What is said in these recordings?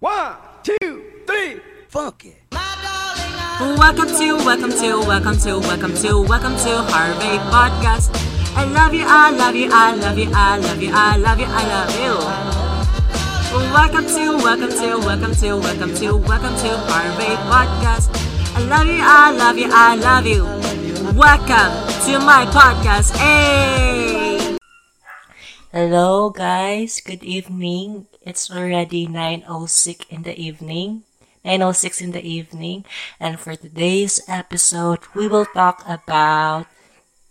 One, two, three, funk it. Welcome to, welcome to, welcome to, welcome to, welcome to Harvey Podcast. I love you, I love you, I love you, I love you, I love you, I love you. Welcome to, welcome to, welcome to, welcome to, welcome to Harvey Podcast. I love you, I love you, I love you. Welcome to my podcast. Hey! Hello guys, good evening. It's already 9:06 in the evening. 9:06 in the evening, and for today's episode, we will talk about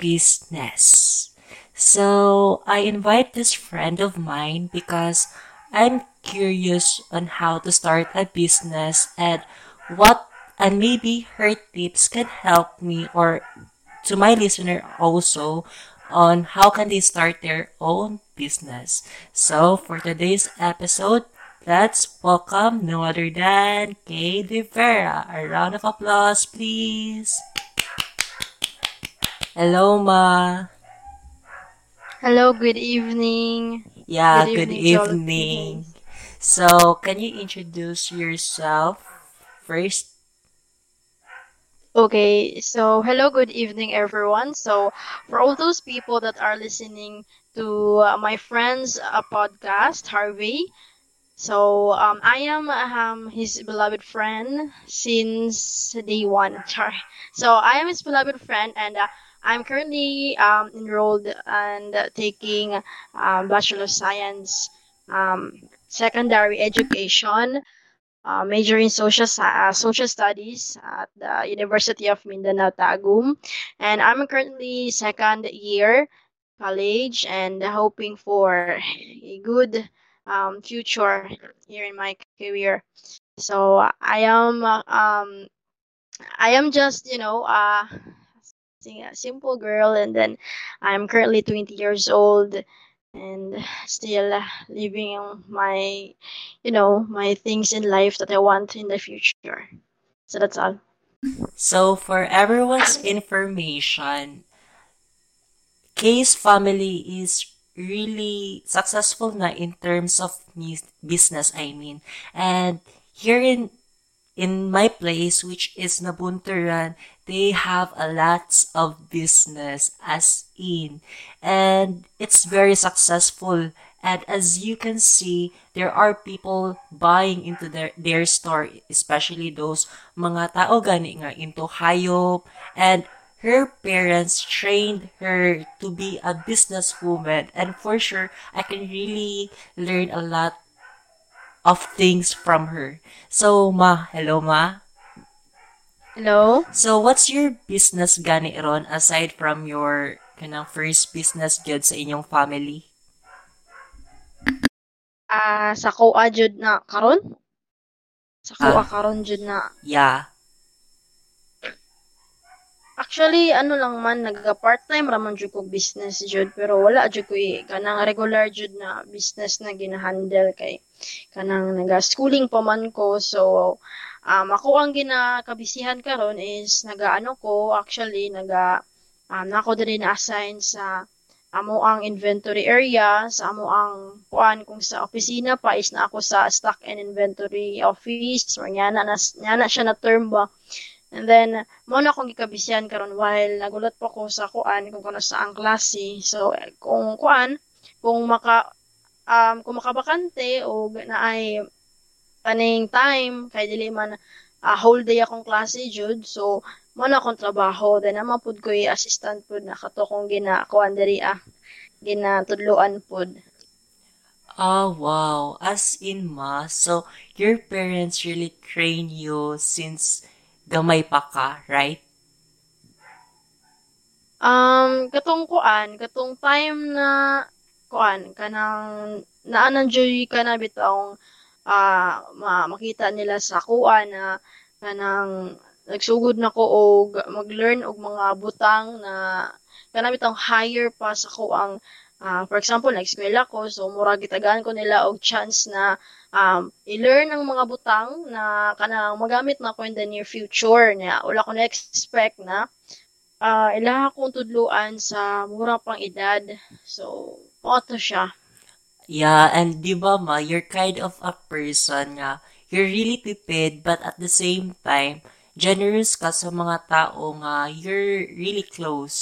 business. So, I invite this friend of mine because I'm curious on how to start a business and what and maybe her tips can help me or to my listener also on how can they start their own business. So for today's episode, let's welcome no other than Kay Rivera. A round of applause, please. Hello, Ma. Hello, good evening. Yeah, Good good, evening of evening. So, can you introduce yourself first? Okay, so hello, good evening, everyone. So, for all those people that are listening to uh, my friend's uh, podcast, Harvey, so um, I am um, his beloved friend since day one. Sorry. So, I am his beloved friend, and uh, I'm currently um, enrolled and taking um, Bachelor of Science um, secondary education uh, major in social uh, social studies at the University of Mindanao Tagum, and I'm currently second year college and hoping for a good um, future here in my career. So I am um I am just you know uh a simple girl, and then I'm currently 20 years old and still living my you know my things in life that I want in the future. So that's all. So, for everyone's information, Kay's family is really successful na in terms of business, I mean. And here in in my place, which is Nabunturan, they have a lots of business as in, and it's very successful. And as you can see, there are people buying into their, their store, especially those mga tao gani nga into hayop. And her parents trained her to be a businesswoman. And for sure, I can really learn a lot of things from her. So, ma, hello, ma. Hello. So, what's your business gani ron aside from your kanang first business gyud sa inyong family? Ah, sa kuha jud na karon? Sa Ah. karon jud na. Yeah. Actually, ano lang man naga part-time ra man jud ko business jud pero wala jud ko i- kanang regular jud na business na gina-handle kay kanang naga-schooling pa man ko so um, ako ang ginakabisihan karon is naga-ano ko actually naga um, nako diri na assign sa amo ang inventory area sa amo ang kuan kung sa opisina pa is na ako sa stock and inventory office. Or nyana na nyana siya na term ba? And then mo na akong gikabisihan karon while nagulat pa ko sa kuan kung kano sa ang klase. So kung kuan kung maka um, kung makabakante o naay kaning time? Kay dili man ah, whole day akong klase jud so mo na akong trabaho. Then ama pud ko assistant pud na kato kong gina kuan diri ah ginatudloan pud Oh, wow. As in, ma, so your parents really train you since gamay pa ka, right? um katong kuan katong time na kuan kanang naanan joy ka na bitong ma, makita nila sa kuan na kanang nagsugod na ko og mag-learn og mga butang na kana bitong higher pa sa ko ang ah, for example nag-eskwela ko so mura gitagaan ko nila og chance na um, i-learn ang mga butang na kanang magamit na ko in the near future na wala ko na-expect na ah ilaha akong tudluan sa mura pang edad. So, auto siya. Yeah, and di ba ma, you're kind of a person nga, you're really tipid, but at the same time, generous ka sa mga tao nga you're really close.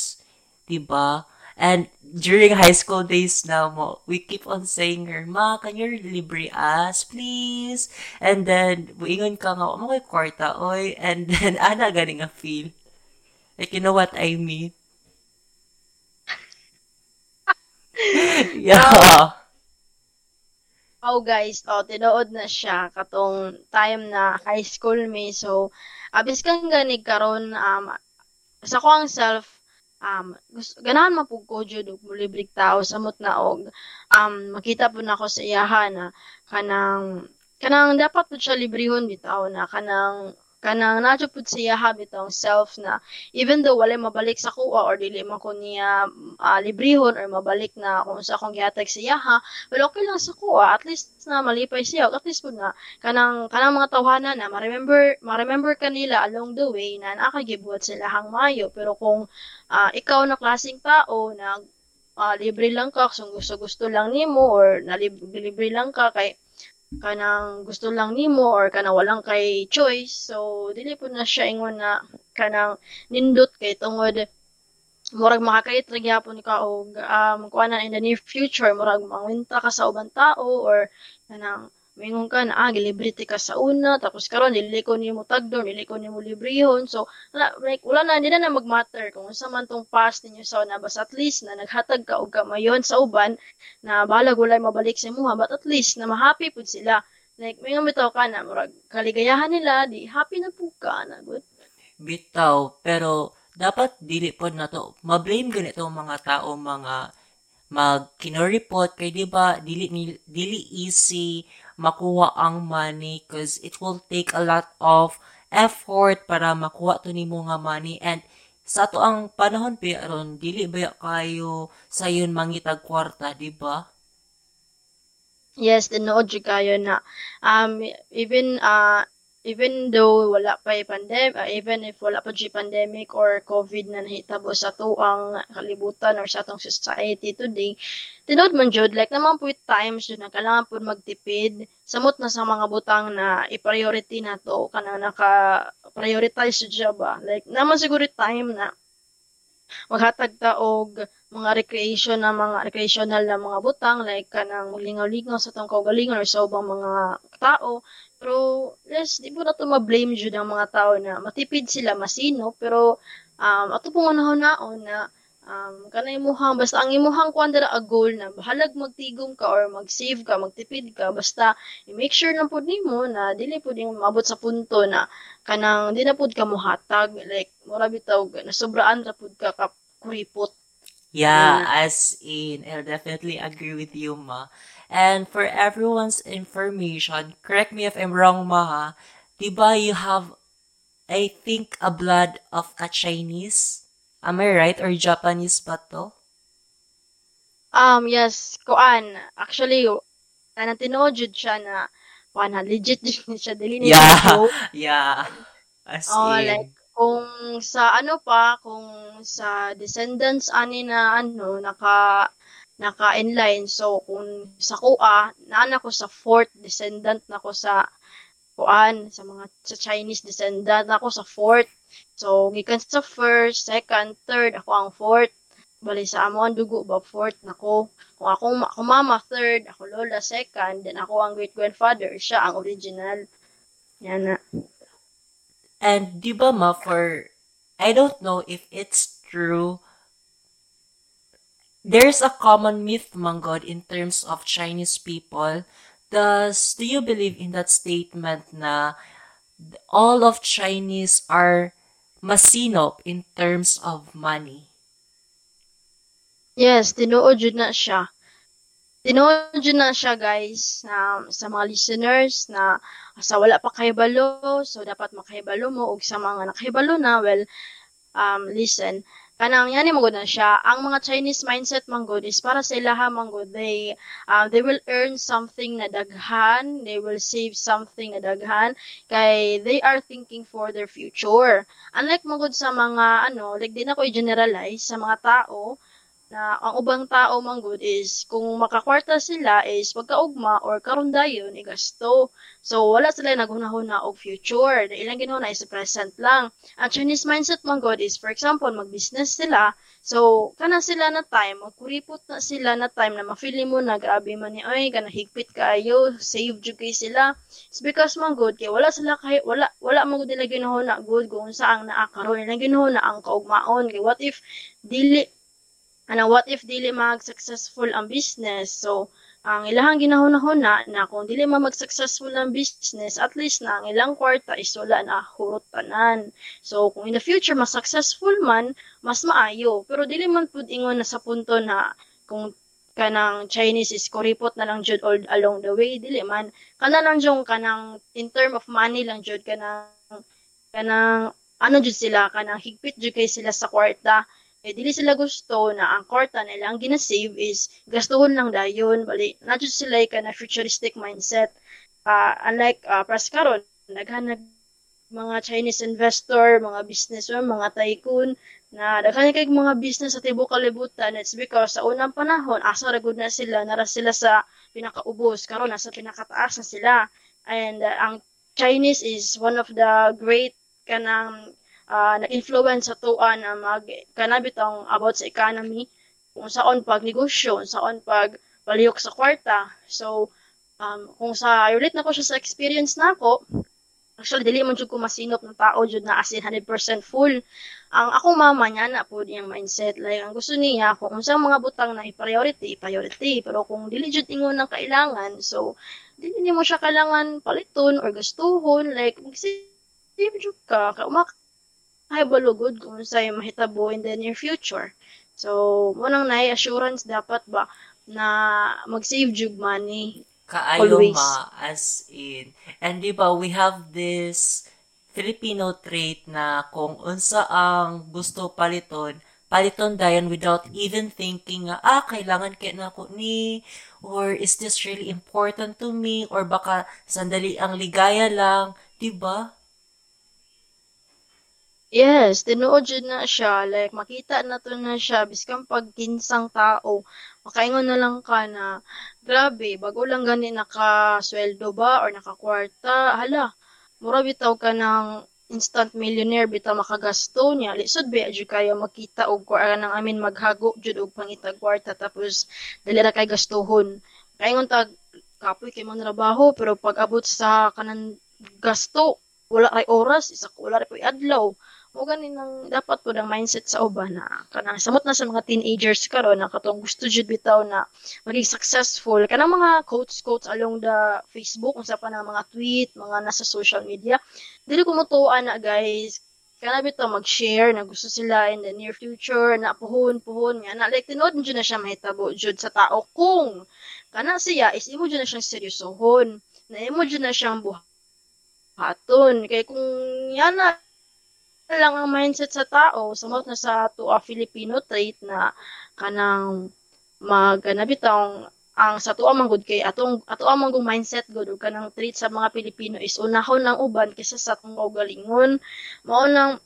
Diba? And during high school days na mo, we keep on saying her, Ma, can you libre us, please? And then, buingon ka nga, mo kay kwarta, oy. And then, ana ganing a feel. Like, you know what I mean? yeah. Oh guys, oh, tinuod na siya katong time na high school me. So, abis kang ganig karon um, sa ko ang self um gusto, ganahan mapug ko jud og mulibrig tao samot na og um makita po na ako sa iyaha na kanang kanang dapat pud siya librehon bitaw na kanang kanang nadyo pud siya habit ang self na even though wala mabalik sa kuha or dili man ko niya uh, librihon or mabalik na kung sa akong gihatag siya ha well okay lang sa kuha. At least na malipay siya. At least pud na kanang kanang mga tawhanan na ma-remember ma-remember kanila along the way na nakagibuhat sila hang mayo pero kung uh, ikaw na klaseng tao na uh, libre lang ka kung gusto gusto lang nimo or na libre lang ka kay kanang gusto lang nimo or kanang walang kay choice. So dili po na siya ingon na kanang nindot kay tungod murag makakait ra gyapon ka og um kuanan in the near future murag mangwenta ka sa ubang tao or kanang mingon ka na ah, gilibrity ka sa una tapos karon dili ko nimo tagdor dili ko nimo librehon so like, wala na hindi na na magmatter kung unsa man tong past ninyo sa una basta at least na naghatag ka og kamayon sa uban na balag walay mabalik sa imuha but at least na mahappy pud sila. Like mingon bitaw ka na murag kaligayahan nila di happy na pud ka na good. Bitaw pero dapat dili pod na to ma-blame ganito mga tao mga mag report kay di ba dili dili easy makuha ang money because it will take a lot of effort para makuha to nimo nga money. And sa to ang panahon pa aron dili ba kayo sayon mangitag kwarta di ba? Yes, tinuod kayo na. Um even uh even though wala pa pandemic, uh, even if wala pa di pandemic or COVID na nahitabo sa tuang kalibutan or sa atong society today, tinod man jud like naman po times jud na kailangan po magtipid samot na sa mga butang na i-priority na to kana naka prioritize jud ba? Like naman siguro time na maghatag ta og mga recreation na mga recreational na mga butang like kanang maglingaw-lingaw sa tong kaugalingon or sa ubang mga tao pero, yes, di po na ito ma-blame jud ang mga tao na matipid sila, masino, pero um, ato pong unahon na um, kana imuhang, basta ang imuhang kwandara a goal na bahalag magtigom ka or mag-save ka, magtipid ka, basta i-make sure na po nimo na dili po din mabot sa punto na kanang di na pud ka muhatag, like, mura bitaw, nasobraan ra pud ka ka kuripot. Yeah, as in, I'll definitely agree with you, ma. And for everyone's information, correct me if I'm wrong, Maha, diba you have, I think, a blood of a Chinese? Am I right? Or Japanese ba to? Um, yes, kuan. Actually, na tinojud siya na, kuan na, legit siya, dili yeah, yeah. As oh, in. like, kung sa ano pa, kung sa descendants ani na ano, naka naka-inline. So, kung sa kuha, naan ako sa fourth descendant na ako sa kuan sa mga sa Chinese descendant ako sa fourth. So, gikan sa first, second, third, ako ang fourth. Bali sa amo ang dugo ba fourth nako. Kung ako, ako mama third, ako lola second, then ako ang great grandfather, siya ang original. Yan na. And di ba ma for I don't know if it's true there's a common myth, God, in terms of Chinese people. Does do you believe in that statement na all of Chinese are masinop in terms of money? Yes, tinuod jud na siya. Tinuod jud na siya guys na sa mga listeners na sa wala pa kahibalo, so dapat makahibalo mo ug sa mga nakahibalo na well um listen kanang yani mo na siya. Ang mga Chinese mindset man good is para sa ilaha man good they uh, they will earn something na daghan. They will save something na daghan. Kay they are thinking for their future. Unlike man good sa mga ano like di na ko i-generalize sa mga tao na ang ubang tao man good is kung makakwarta sila is pagkaugma or karon dayon igasto. So wala sila naghunahuna og future. Na ilang ginahuna is present lang. Ang Chinese mindset man good is for example mag-business sila. So kana sila na time magkuripot na sila na time na ma-feel mo na grabe man ni oy kana higpit kaayo save jud kay sila. It's because man good kay wala sila kay wala wala man gud nila ginahuna good kung saang naa karon ilang ginahuna ang kaugmaon kay what if dili ano, what if dili mag-successful ang business? So, ang ilahang ginahuna-huna na kung dili ma mag-successful ang business, at least na ang ilang kwarta is wala na hurot tanan. So, kung in the future mas successful man, mas maayo. Pero dili man pud ingon na sa punto na kung kanang Chinese is kuripot na lang jud all along the way dili man kana lang jung kanang in term of money lang jud kanang kanang ano jud sila kanang higpit jud kay sila sa kwarta eh dili sila gusto na ang kwarta nila ang gina-save is gastuhon lang dayon. Bali na sila ka na futuristic mindset. Uh, unlike uh, pras karon naghanag mga Chinese investor, mga businessman, mga tycoon na daghan kay mga business sa tibuok kalibutan. It's because sa unang panahon asa ra na sila nara sila sa pinakaubos. Karon nasa pinakataas na sila. And uh, ang Chinese is one of the great kanang uh, na-influence sa tuan na mag kanabitang about sa economy kung saon pag negosyo, saon pag palihok sa kwarta. So, um, kung sa relate na ko siya sa experience na ako, actually dili man jud ko masinop ng tao jud na as in 100% full. Ang ako mama niya na po niyang mindset like ang gusto niya kung unsang mga butang na i-priority, priority. Pero kung dili jud ingon ng kailangan, so dili nimo siya kailangan paliton or gastuhon like mag-save ka, ka balugod kung sa mahitabo in the near future. So, mo nang na assurance dapat ba na mag-save jug money Kaayo always. ma, as in. And di ba, we have this Filipino trait na kung unsa ang gusto paliton, paliton dayon without even thinking nga, ah, kailangan kaya na ako ni, or is this really important to me, or baka sandali ang ligaya lang, di ba? Yes, tinuod jud na siya, like makita na to na siya biskang pag kinsang tao, makaingon na lang ka na grabe, bago lang gani nakasweldo ba or nakakwarta, hala, mura bitaw ka ng instant millionaire bitaw makagasto niya. Lisod ba jud kayo makita og kuara nang amin maghago jud og pangitag kwarta tapos dali ra kay gastuhon. Kaingon tag kapoy kay man trabaho pero pag abot sa kanan gasto wala kay oras isa wala ray adlaw mo gani nang dapat po ang mindset sa uban na kanang samot na sa mga teenagers karon na katong gusto jud bitaw na maging successful. Kanang mga quotes quotes along the Facebook unsa pa na mga tweet mga nasa social media dili ko mutuan na guys kana bitaw mag-share na gusto sila in the near future na puhon puhon nga. Na like tinod jud na siya mahitabo jud sa tao kung kana siya is imo jud na siyang seryosohon na imo jud na siyang buhaton. Kay kung yana lang ang mindset sa tao. Sumot na sa tuwa Filipino trait na kanang mag nabitang ang sa tuwa manggod kay atong ato ang manggong mindset gud ug kanang trait sa mga Pilipino is unahon lang uban kaysa sa atong galingon mao nang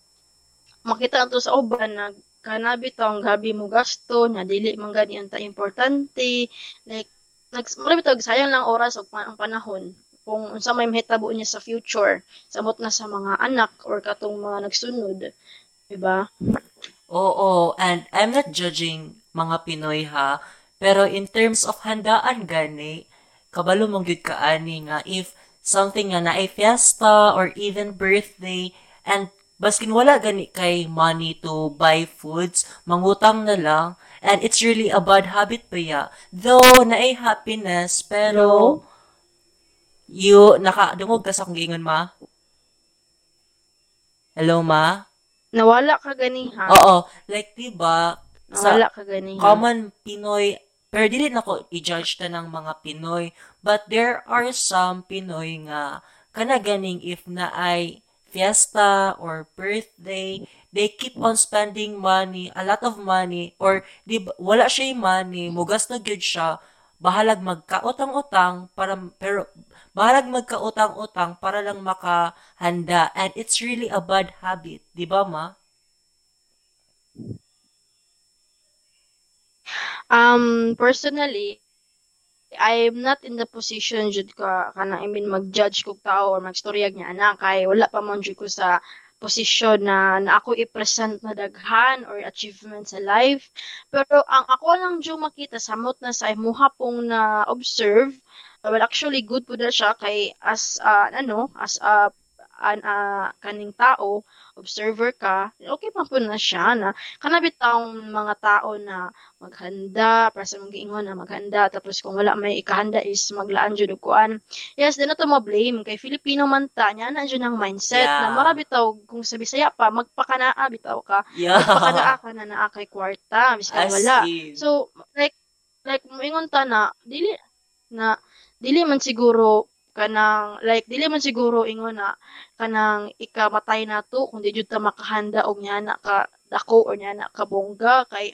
makita ato sa uban na kanabi tong gabi mo gasto na dili man gani ta importante. Like nag sayang lang oras ug panahon kung unsa may mahitabo niya sa future samot na sa mga anak or katong mga nagsunod di ba oo and I'm not judging mga Pinoy ha pero in terms of handaan gani kabalo mong gyud kaani nga if something nga na ay fiesta or even birthday and baskin wala gani kay money to buy foods, mangutang na lang, and it's really a bad habit pa ya. Though, na ay happiness, pero, no. You, nakadungog ka sa kong giingon, ma? Hello, ma? Nawala ka gani, ha? Oo. Like, diba, Nawala ka gani, ha? common Pinoy, pero dili na ko i-judge ta ng mga Pinoy, but there are some Pinoy nga, kana ganing if na ay fiesta or birthday, they keep on spending money, a lot of money, or di, wala siya money, mugas na good siya, bahalag magkautang-utang para pero Bahalag magkautang-utang para lang makahanda and it's really a bad habit, di ba ma? Um, personally, I'm not in the position jud ka kana I mean mag-judge kog tao or magstoryag niya ana kay wala pa man jud ko sa posisyon na, na ako i-present na daghan or achievement sa life. Pero ang ako lang jud makita samot na sa imuha pong na observe well actually good po na siya kay as uh, ano as a an uh, kaning tao observer ka, okay pa po na siya na kanabit taong mga tao na maghanda para sa mga ingon na maghanda tapos kung wala may ikahanda is maglaan jud kuan. Yes, din na to mo blame kay Filipino man ta nya na jud ang mindset Yeah. na mara bitaw kung sa Bisaya pa magpakanaa bitaw ka. Yeah. Magpakanaa ka na naa kay kwarta bisan wala. So like like moingon ta na dili na dili man siguro kanang like dili man siguro ingon na kanang ikamatay nato kung di jud ta makahanda og nyana ka dako or nyana ka bongga. Kay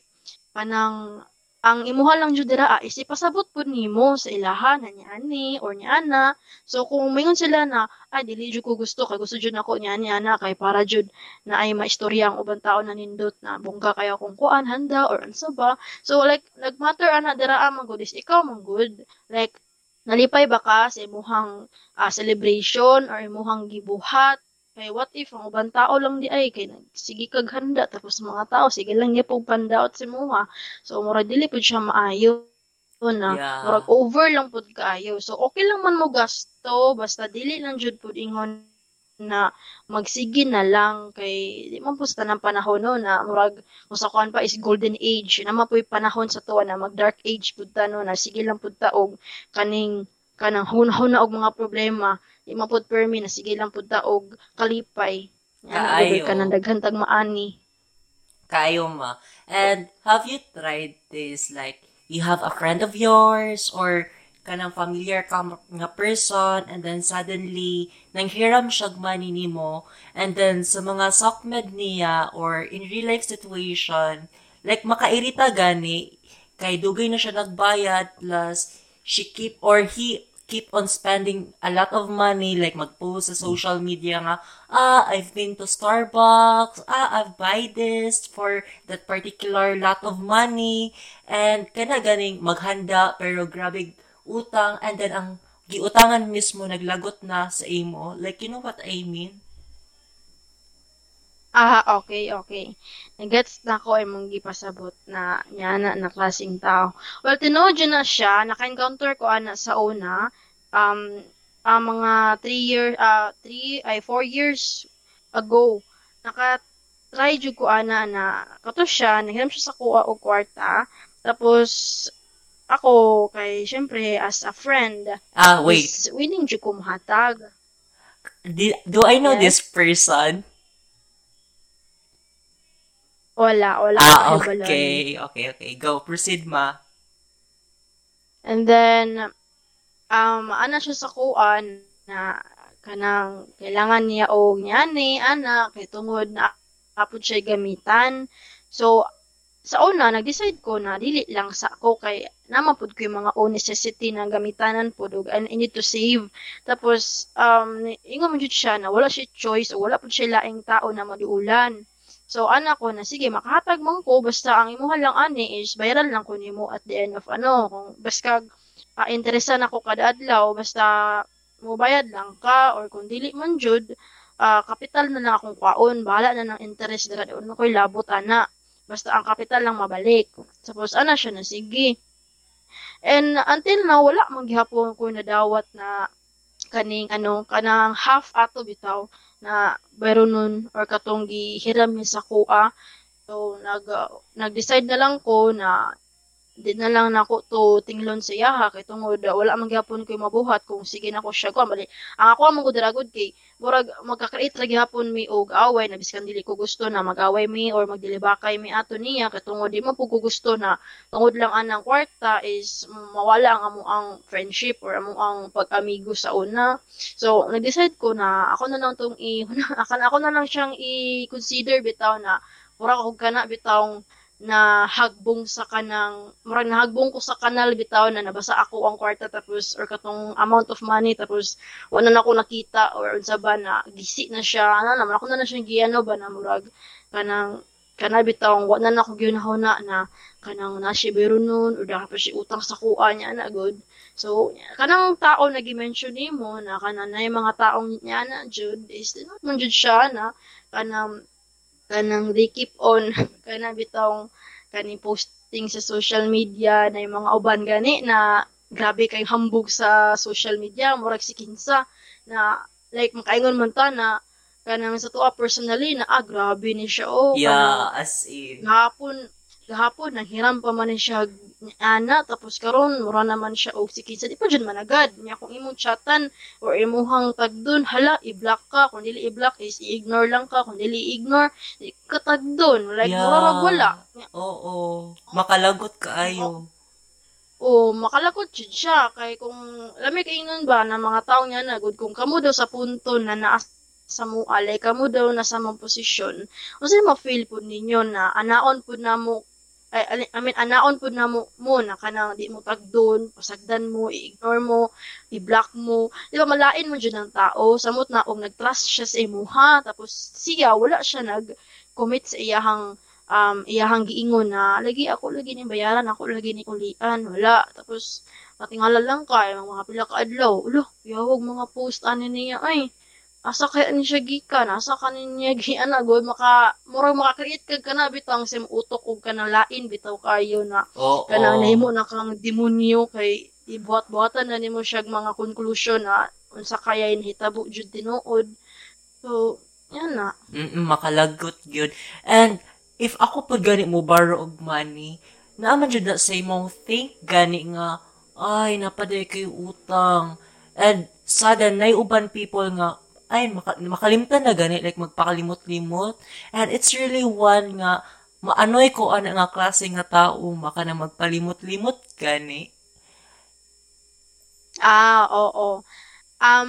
kanang ang imuha lang jud dira ah, is ipasabot pud nimo sa ilaha na niani or niana so kung mingon sila na ah dili jud ko gusto kay gusto jud nako niani ana kay para jud na ay maistorya ang ubang tao na nindot na bongga kaya kung kuan handa or unsa ba. So like nagmatter ana dira ah man good is ikaw man good like nalipay ba ka sa imuhang ah, celebration or imuhang gibuhat? Kay what if ang ubang tao lang di ay kay sige kag handa tapos mga tao sige lang niya pog pandaot si muha so mura dili pud siya maayo na Yeah. murag over lang pud kaayo. So okay lang man mo gasto basta dili lang jud pud ingon na magsige na lang kay di man pusta ng panahon no na murag kung sa kuan pa is golden age na mapoy panahon sa tuwa na mag dark age pud ta no na sige lang pud ta og kaning kanang hunahuna og mga problema di man pud permi na sige lang pud ta og kalipay Kaayo. Nga ka nang daghan tag maani Kayo ma. And have you tried this like you have a friend of yours or kanang familiar ka nga person and then suddenly nanghiram siya og money nimo and then sa mga sakmed niya or in real life situation like makairita gani kay dugay na siya nagbayad plus she keep or he keep on spending a lot of money like mag-post sa social media nga ah I've been to Starbucks. Ah I've buy this for that particular lot of money. And kana ganing maghanda pero grabe utang and then ang giutangan mismo naglagot na sa imo like you know what I mean Ah, okay, okay. Nagets na ko ay mong gipasabot na niya na na klaseng tao. Well, tinuod na siya, naka-encounter ko ana sa una, um, ah, mga 3 years, ah, 3, ay 4 years ago. Naka-try jud ko ana na, kato siya, naghiram siya sa kuha o kwarta, tapos, ako, kay, syempre, as a friend, ah wait is willing jud ko mahatag. Di- do I know Yes. this person Wala, wala ah kahibalon. okay okay okay go proceed ma And then, um, ana siya sa kuan na kanang kailangan niya og nyani, ana, kay tungod na apod siya gamitan. So, sa una, nag-decide ko na dili lang sa ako kay namapod ko yung mga own necessity na gamitanan po og and I need to save. Tapos, um, ingon mo siya na wala siya choice o wala po siya laing tao na maduulan. So, ana ko na, sige, makahatag man ko, basta ang imuha lang ani is, bayaran lang ko nimo at the end of ano, kung basta uh, interesan ako kada adlaw, basta mobayad lang ka, or kung dili man jud, ah, kapital na lang akong kwaon, bahala na ng interest dira doon ko'y labot ana. Basta ang kapital lang mabalik. Tapos ana siya na, sige. And until now, wala man gihapon ko nadawat na kaning ano kanang half ato bitaw na bayro nun or katong gihiram niya sa kuha so nag nag-decide na lang ko na di na lang nako to tinglon sa yaha kay tungod wala man gyapon ko mabuhat. Kung sige na ko siya ko mali. Ang ako man gud ragod kay murag magka-create ra gyapon mi og away. Na biskan dili ko gusto na mag-away mi or magdilibakay mi ato niya. Kay tungod di man po ko gusto na tungod lang anang kwarta is mawala ang amo ang friendship or amo ang pag-amigo sa una. So nag-decide ko na ako na lang tong i ako, na lang siyang i-consider bitaw na mura ko kana bitaw na hagbong sa kanang murag nahagbong ko sa kanal bitaw na nabasa ako ang kwarta tapos or katong amount of money tapos wala na ako nakita or unsa ba na gisi na siya ano naman ako na na siya giyano ba na murag kanang kana bitaw wa na nako ginahuna na kanang na siya biro nun or dapat siya utang sa kuha niya na good. So kanang tao na gi-mention nimo na kana na mga taong niya na jud is not man jud siya na kanang kanang they keep on kana bitaw kani posting sa social media na yung mga uban gani na grabe kay hambog sa social media murag si kinsa na like makaingon man ta na kanang sa tuwa personally na ah grabe ni siya oh Yeah, as in. gahapon gahapon nanghiram pa man ni siya ana tapos karon mura naman siya og si kinsa. Di pa jud managad nya kung imong chatan or imuhang tagdon hala i-block ka. Kung dili i-block is i-ignore lang ka. Kung dili i-ignore di ka tagdon. Like Yeah. mura wala. Oo. Makalagot kaayo. o makalakot jud siya. Kay kung lami kay nun ba na mga tao nga na good kung kamo daw sa punto na naa sa mo alay kamo daw na sa mong posisyon unsay ma-feel pud ninyo na anaon pud na mo ay, I mean, anaon pud na mo, mo na kanang di mo tagdon, pasagdan mo, i-ignore mo, i-block mo. Di ba, malain mo dyan ng tao, samot na og nag-trust siya sa imuha, tapos siya, wala siya nag-commit sa iyahang um, iyahang giingon na lagi ako lagi ni bayaran ako lagi ni ulian wala. Tapos natingala lang ka mga pila ka adlaw. Ulo yawog mga post ani niya ay asa kaya ni siya gikan asa ka niya giana god maka murag maka-create kag kana bitang sim utok og kana lain bitaw kayo na Oo. kana nahimo na kang demonyo kay ibuhat-buhatan na nimo siya mga conclusion na unsa kaya hitabo jud tinuod so yan na Mm, makalagot gyud. And if ako pud gani mo borrow og money, naaman jud na sa imong think gani nga ay napaday kay utang. And sada nay uban people nga ay maka, makalimtan na gani like magpakalimot-limot. And it's really one nga maanoy ko ana nga klase nga tao maka na magpalimot-limot gani. Ah, oo. Um,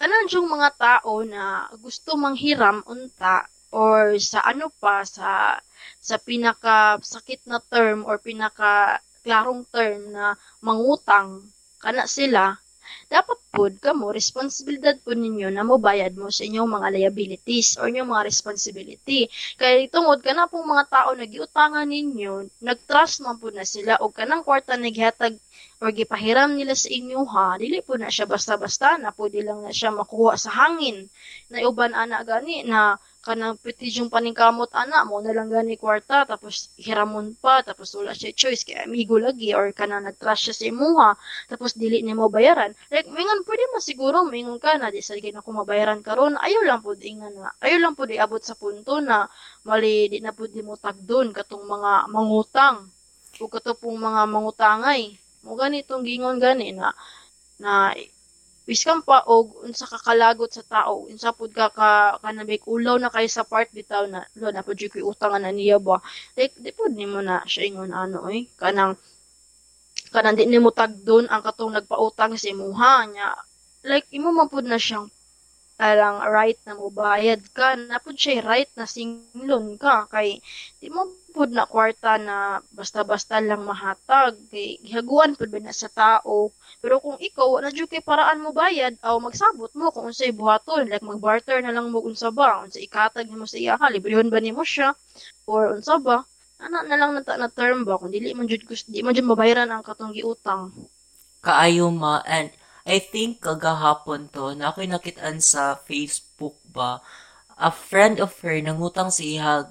tanan yung mga tao na gusto manghiram unta or sa ano pa sa sa pinaka sakit na term or pinaka klarong term na mangutang kana sila dapat pod kamo responsibilidad po ninyo na mobayad mo sa inyong mga liabilities or inyong mga responsibility kay tungod kana pong mga tao nagiutangan ninyo nagtrust man po na sila og kanang kwarta naghatag or gipahiram nila sa inyo ha, dili po na siya basta-basta na pwede lang na siya makuha sa hangin. Na uban ana gani na kanang piti yung paningkamot ana mo na lang gani kwarta tapos hiramon pa tapos wala siya choice kaya amigo lagi or kana nag-trust siya sa imuha tapos dili ni mo bayaran. Like mingon pwede mo siguro mingon ka na di sa na ko mabayaran karon ayaw lang pud ingan na ayaw lang pud iabot sa punto na mali di na pud mo tagdon katong mga mangutang o kato pong mga mangutangay. Mo ganitong gingon gani na na wiskan pa og unsa ka kalagot sa tao unsa pud ka ka kanabik ulaw na kay sa part bitaw na lo na pud jud koy utangan na niya ba? Like di pud nimo na siya ingon ano eh kanang kanang di nimo tagdon ang katong nagpautang sa imuha nya like imo man pud na siyang parang right na mobayad ka na pud siya right na singlon ka kay di mo pud na kwarta na basta-basta lang mahatag. Kay gihaguan pud na sa tao. Pero kung ikaw na jud kay paraan mo bayad aw magsabot mo kung unsay buhaton. Like magbarter na lang mo unsa ba. Unsa ikatag nimo sa iya librehon ba nimo siya? Or unsa ba ana na lang nata na term ba? Kung dili man jud gusto di man jud mabayaran ang katong giutang. Kaayo ma. And I think kagahapon to na ako'y nakitaan sa Facebook ba a friend of her nangutang si ihag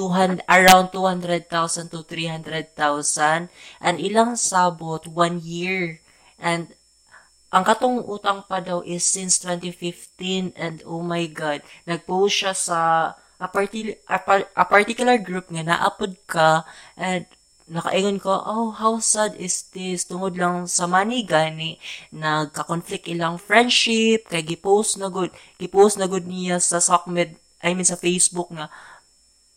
200, around 200,000 to 300,000 and ilang sabot one year. And ang katong utang pa daw is since 2015 and oh my god nagpost siya sa a, parti, a, a particular group nga naapod ka. And nakaingon ko, oh, how sad is this? Tungod lang sa money gani, nagka-conflict ilang friendship, kay gipost na good, gipost na good niya sa Sockmed, I mean sa Facebook nga,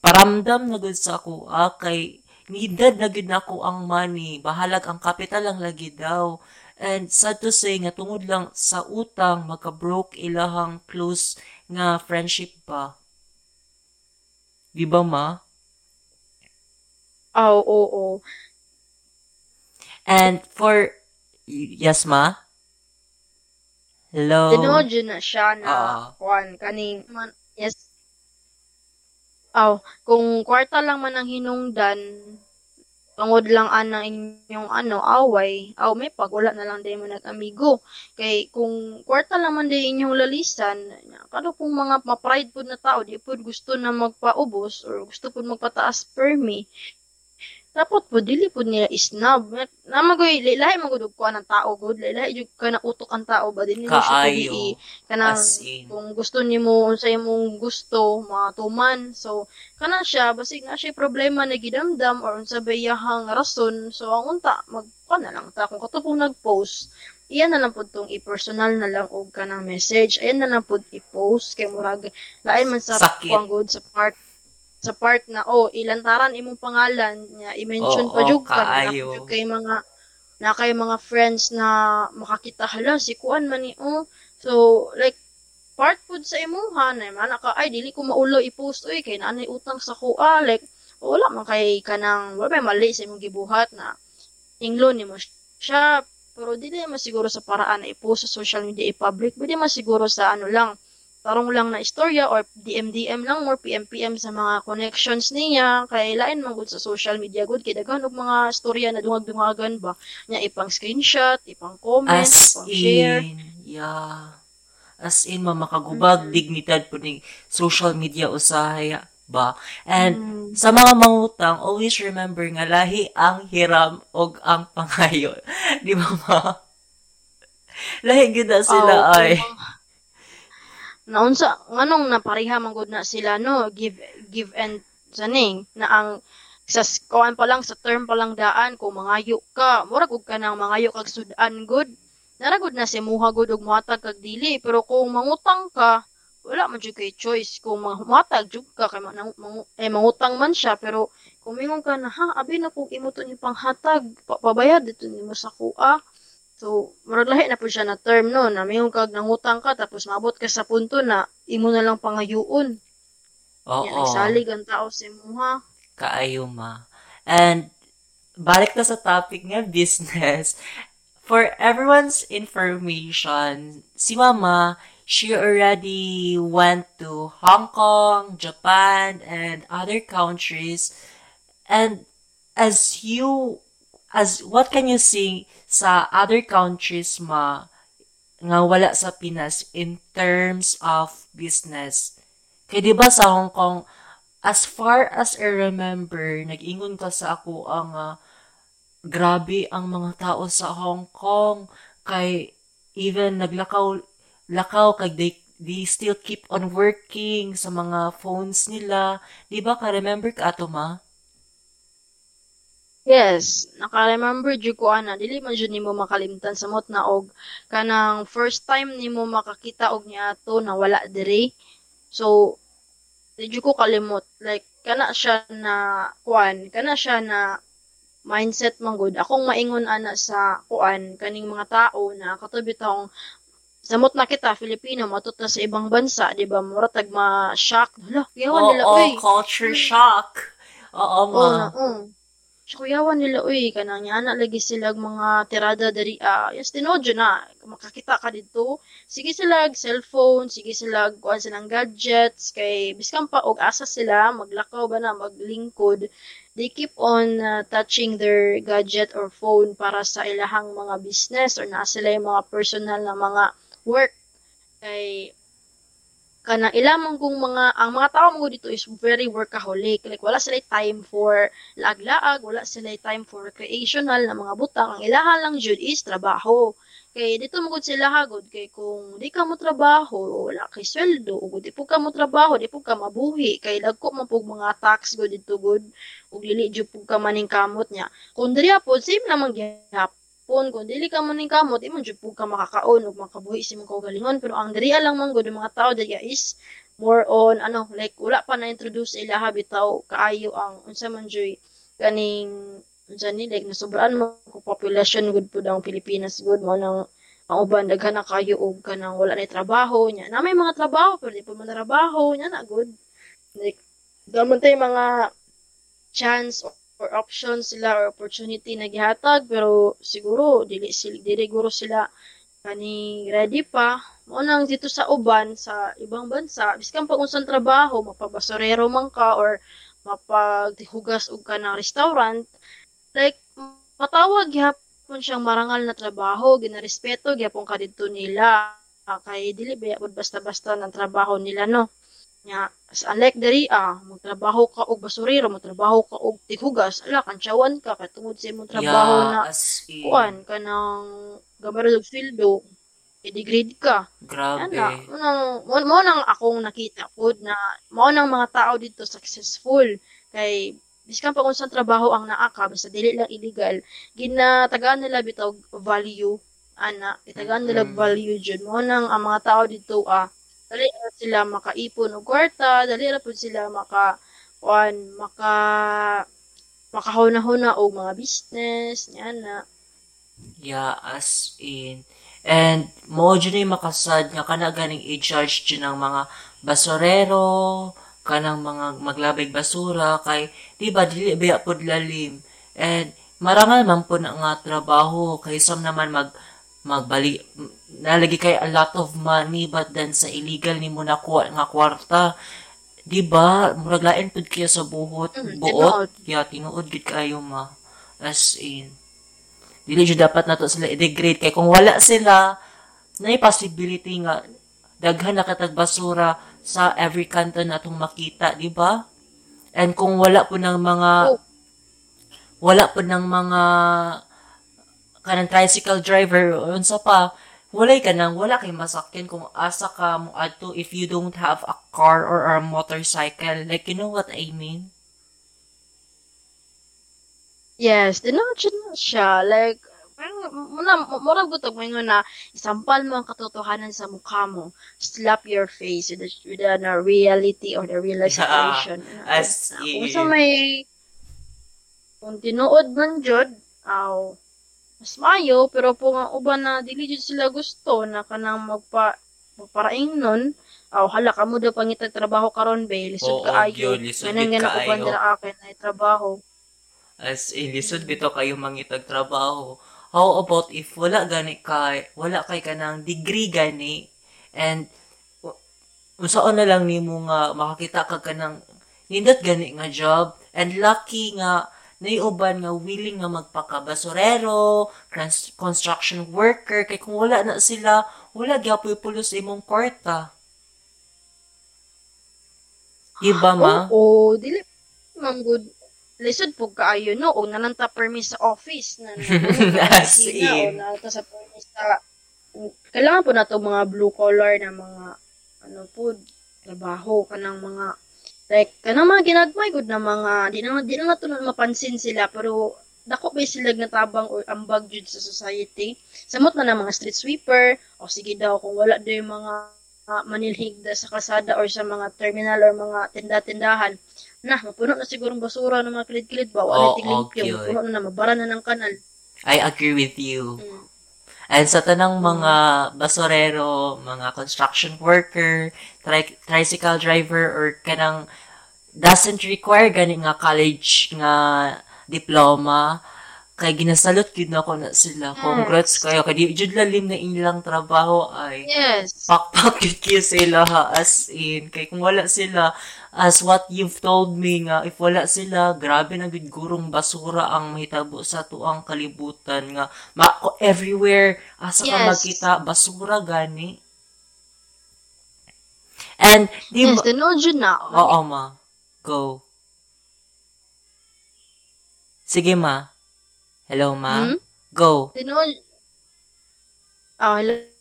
paramdam na good sa ako, ah, kay needed na gid nako ang money, bahalag ang capital lang lagi daw. And sad to say nga tungod lang sa utang magka-broke ilahang close nga friendship pa. Di ba ma? aw oo And for yes ma? Hello. tinuod jud na siya na Ah. kuan kaning man Aw, kung kwarta lang man ang hinungdan, tungod lang anang inyong ano, away, aw may pag wala na lang din mo nag-amigo. Kay kung kwarta lang man din inyong lalisan, kano kung mga ma-pride po na tao, di po gusto na magpaubos or gusto po magpataas permi, dapat po dili po nila isnab. Na magoy lahi man gud ko ng tao gud lahi jud ka na utok ang tao ba? Dinhi mo siya i kanang As in. kung gusto nimo unsa imong gusto matuman so kana siya basig na siya problema na gidamdam or unsa ba iyahang rason. So ang unta magpa na lang ta. Kung kato pong nag-post iyan na lang po tong i-personal na lang og kanang message. Ayan na lang po i-post. Kay murag lain man sa kuang good sa part sa part na oh ilantaran imong pangalan niya i-mention Oo, pa jud ka na kay mga na kay mga friends na makakita hala si kuan man ni oh. So like part pud sa imuha na man ka ay dili ko maulo i-post oy kay naanay utang sa kuha like wala man kay kanang wala may mali sa imong gibuhat na inglo nimo siya pero dili man siguro sa paraan na i-post sa social media i-public pwede man siguro sa ano lang tarong lang na istorya or DM-DM lang more PM-PM sa mga connections niya kay lain man gud sa social media gud kay daghan og mga istorya na dungag-dungagan ba nya ipang screenshot ipang comment As ipang share in, yeah. As in, mamakagubag dignidad po ni social media usahay ba? And Mm. sa mga mangutang, always remember nga lahi ang hiram og ang pangayo. Di ba ma? Lahi gid sila Aw, ay. mga- Naunsa nganong napareha man gud na sila no? Give give and saning. Na ang sa kuan pa lang sa term pa lang daan kung mangayo ka mura gud ka nang mangayo kag sudan gud. Naragod na si muha gud og muhatag kag dili pero kung mangutang ka wala man jud kay choice. Kung muhatag jud ka kay manang, mangu- eh, mangutang man siya pero kung mingon ka na ha abi na kung imo to ni panghatag pa- pabayad dito nimo sa kuha So, murag lahi na po siya na term no, na mayroon kag nangutang ka, tapos maabot ka sa punto na imo na lang pangayuon. Oo. Yan, nagsalig ang tao sa imuha. Kaayo ma. And balik na sa topic nga business. For everyone's information, si Mama, she already went to Hong Kong, Japan, and other countries. And as you, as what can you see sa other countries ma nga wala sa Pinas in terms of business? Kaya di ba sa Hong Kong, as far as I remember, nag-ingon ka sa ako ang ah, grabe ang mga tao sa Hong Kong kay even naglakaw lakaw kay they, they still keep on working sa mga phones nila. Di ba ka remember ka ato ma? Yes, naka-remember jud ko ana, dili man jud nimo makalimtan sa mot na og kanang first time nimo makakita og niato na wala diri. So, di jud ko kalimot. Like kana siya na kuan, kana siya na mindset man gud. Akong maingon ana sa kuan kaning mga tao na katubi taong samot na kita Filipino matut na sa ibang bansa, di ba? Mura tag ma-shock. Hala, yawan nila oy. culture shock. Oo, ma. Oo na, oo. Sa kuyawan nila, uy, kanang niya na lagi sila mga tirada dari, ah, yes, tinodyo na, makakita ka dito. Sige sila, cellphone, sige sila, kuhan silang gadgets, kay, biskan pa, og asa sila, maglakaw ba na, maglingkod. They keep on uh, touching their gadget or phone para sa ilahang mga business or na sila yung mga personal na mga work. Kay, kanang ilamang kung mga ang mga tao mo dito is very workaholic. Like wala sila time for laag-laag wala sila time for recreational na mga butang. Ang ilahan lang jud is trabaho. Kay dito mo gud sila hagod kay kung di ka mo trabaho wala kay sweldo ug di po ka mo trabaho di po ka mabuhi. Kay dagko man pug mga tax gud dito gud. Ug dili jud pug ka maning kamot niya. Kung diri po same naman gyapon kung dili ka man ning kamot imo jud ka makakaon ug makabuhi sa imong kaugalingon. Pero ang diri lang man gud mga tao diri is more on ano like wala pa na introduce sa ilaha bitaw kaayo ang unsa man joy kaning unsa ni like nasobraan mo ko population gud pud ang Pilipinas. Gud mo nang ang uban daghan na kayo og kanang wala na trabaho nya na may mga trabaho pero di pa man trabaho nya na good. Like daman tay mga chance or, options sila or opportunity na gihatag pero siguro dili sila dili guro sila kani ready pa. Mo nang dito sa uban sa ibang bansa biskan pag unsang trabaho mapabasurero man ka or mapaghugas og ka ng restaurant like matawag gyapon siyang marangal na trabaho ginarespeto gyapon ka didto nila. Ah, kay dili ba basta-basta ng trabaho nila no nya as unlike diri ah magtrabaho ka og basurero magtrabaho ka og tighugas ala kantsawan ka katungod sa imong trabaho na as in, kuan ka ng gamay og sweldo i-degrade ka grabe. ana mo nang mo, nang akong nakita pod na mo nang mga tao dito successful kay biskan pa unsang trabaho ang naa ka basta dili lang illegal ginatagaan nila bitaw value ana itagaan nila Mm. value jud mo nang ang mga tao dito ah dali ra sila makaipon og kwarta dali ra pud sila maka kuan maka makahuna-huna og mga business niya na Yeah, as in. And mo yung makasad nga kana ganing i-charge dyan ng mga basurero, kanang mga maglabig basura, kay, di ba, dili biya pod lalim. And marangal man po na nga trabaho, kay some naman mag, magbali, nalagi kay a lot of money, but then sa illegal ni mo nakuha nga kwarta, di ba, murag lain pud kayo sa buhot, Mm, buot, yeah, tinuod gid kayo ma, as in dili jud dapat nato sila i-degrade. Kay kung wala sila na possibility nga daghan na katag basura sa every kanto natong makita di ba? And kung wala po ng mga Oh. wala po ng mga kanang tricycle driver o unsa pa walay ka nang wala kay masakyan kung asa ka mo adto if you don't have a car or a motorcycle like you know what I mean Yes, dinodge na siya. Like, muna, mura butog mo na isampal mo ang katotohanan sa mukha mo. Slap your face with the, with the na reality or the real Yeah, situation. as Kung sa may, kung tinuod man jud, aw, mas mayo, pero po nga uban na dili jud sila gusto na kanang magpa, magparaing nun, aw, hala ka mo daw pangitag trabaho karon be, lisod Oo, kaayo. gid nga uban dira akin ay trabaho. As in, lisod bito kayo mangitag trabaho. How about if wala gani kay, wala kay ka ng degree gani, and unsaon na lang nimo nga makakita ka ka ng nindot gani nga job, and lucky nga naiuban nga willing nga magpakabasurero, construction worker, kay kung wala na sila, wala gyapoy pulos imong kwarta. Diba, ma? Oo, dili man good. Lisod po kaayo no, o nananta permis sa office na As o sa permis sa kailangan po na to mga blue collar na mga ano po trabaho kanang mga like kanang mga ginagmay gud na mga di na di na to mapansin sila pero dako ba sila natabang or ambag jud sa society samot na ng mga street sweeper o sige daw kung wala daw yung mga uh, manilhig da sa kalsada or sa mga terminal or mga tinda-tindahan na mapuno na siguro basura ng mga kilid-kilid ba wala tiglimpyo gyud. mapuno na mabara na ng kanal I agree with you. Mm. And sa tanang mga basurero, mga construction worker, tri- tricycle driver, or kanang doesn't require gani nga college nga diploma, kay ginasalot gid na ko na sila. Congrats kayo. Kay di jud lalim na ilang trabaho ay yes pakpak yun kayo sila ha, as in. Kay kung wala sila, as what you've told me nga, if wala sila, grabe na gud gurong basura ang mahitabo sa tuang kalibutan nga. Ma everywhere, asa ka Yes. magkita, basura gani. And, di yes ba, jud na oo ma, go. Sige ma. Hello ma. Hmm? Go. tinod oh hello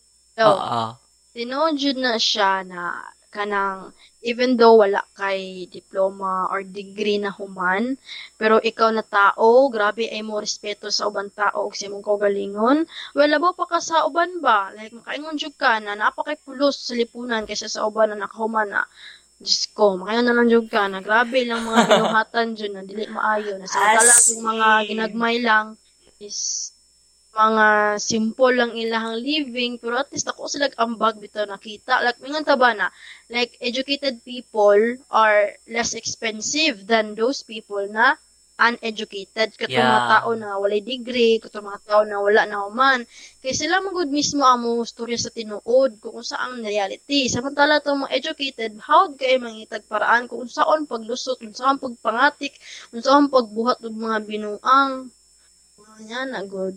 Oo. Tinuod jud na siya na kanang even though wala kay diploma or degree na human, pero ikaw na tao, grabe ay mo respeto sa ubang tao ug sa imong kaugalingon. Well, labo pa ka sa uban ba? Like makaingon jud ka na naapa kay pulos sa lipunan kaysa sa uban na nakahuman na Diyos ko, makayon na lang jud ka na. Grabe lang mga binuhatan jud na dili maayo. Na sa As yung mga in. ginagmay lang. Is mga simple lang ilahang living pero at least ako sila ambag bitaw nakita. Like mingon ta ba na. Like educated people are less expensive than those people na uneducated. Katong Yeah. mga tao na walay degree katong mga tao na wala na human. Kay sila magud mismo amo storya sa tinuod kung saan reality. Samantala tong mga educated how kay mangitag paraan kung saon paglusot kung saon pagpangatik kung saon pagbuhat og mga binuang. Mga na good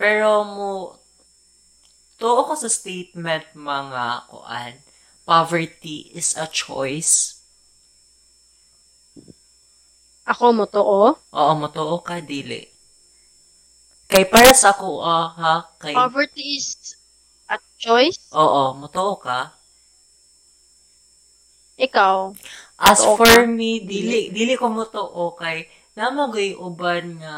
Pero mo, tuo ko sa statement mga kuan, poverty is a choice. Ako mo to oh Oo, mo tuo ka, dili. Kay para sa ako, ah, ha, kay, poverty is a choice oo, mo tuo ka. ikaw As for ka? me, dili, dili ko mo tuo kay, namagay uban nga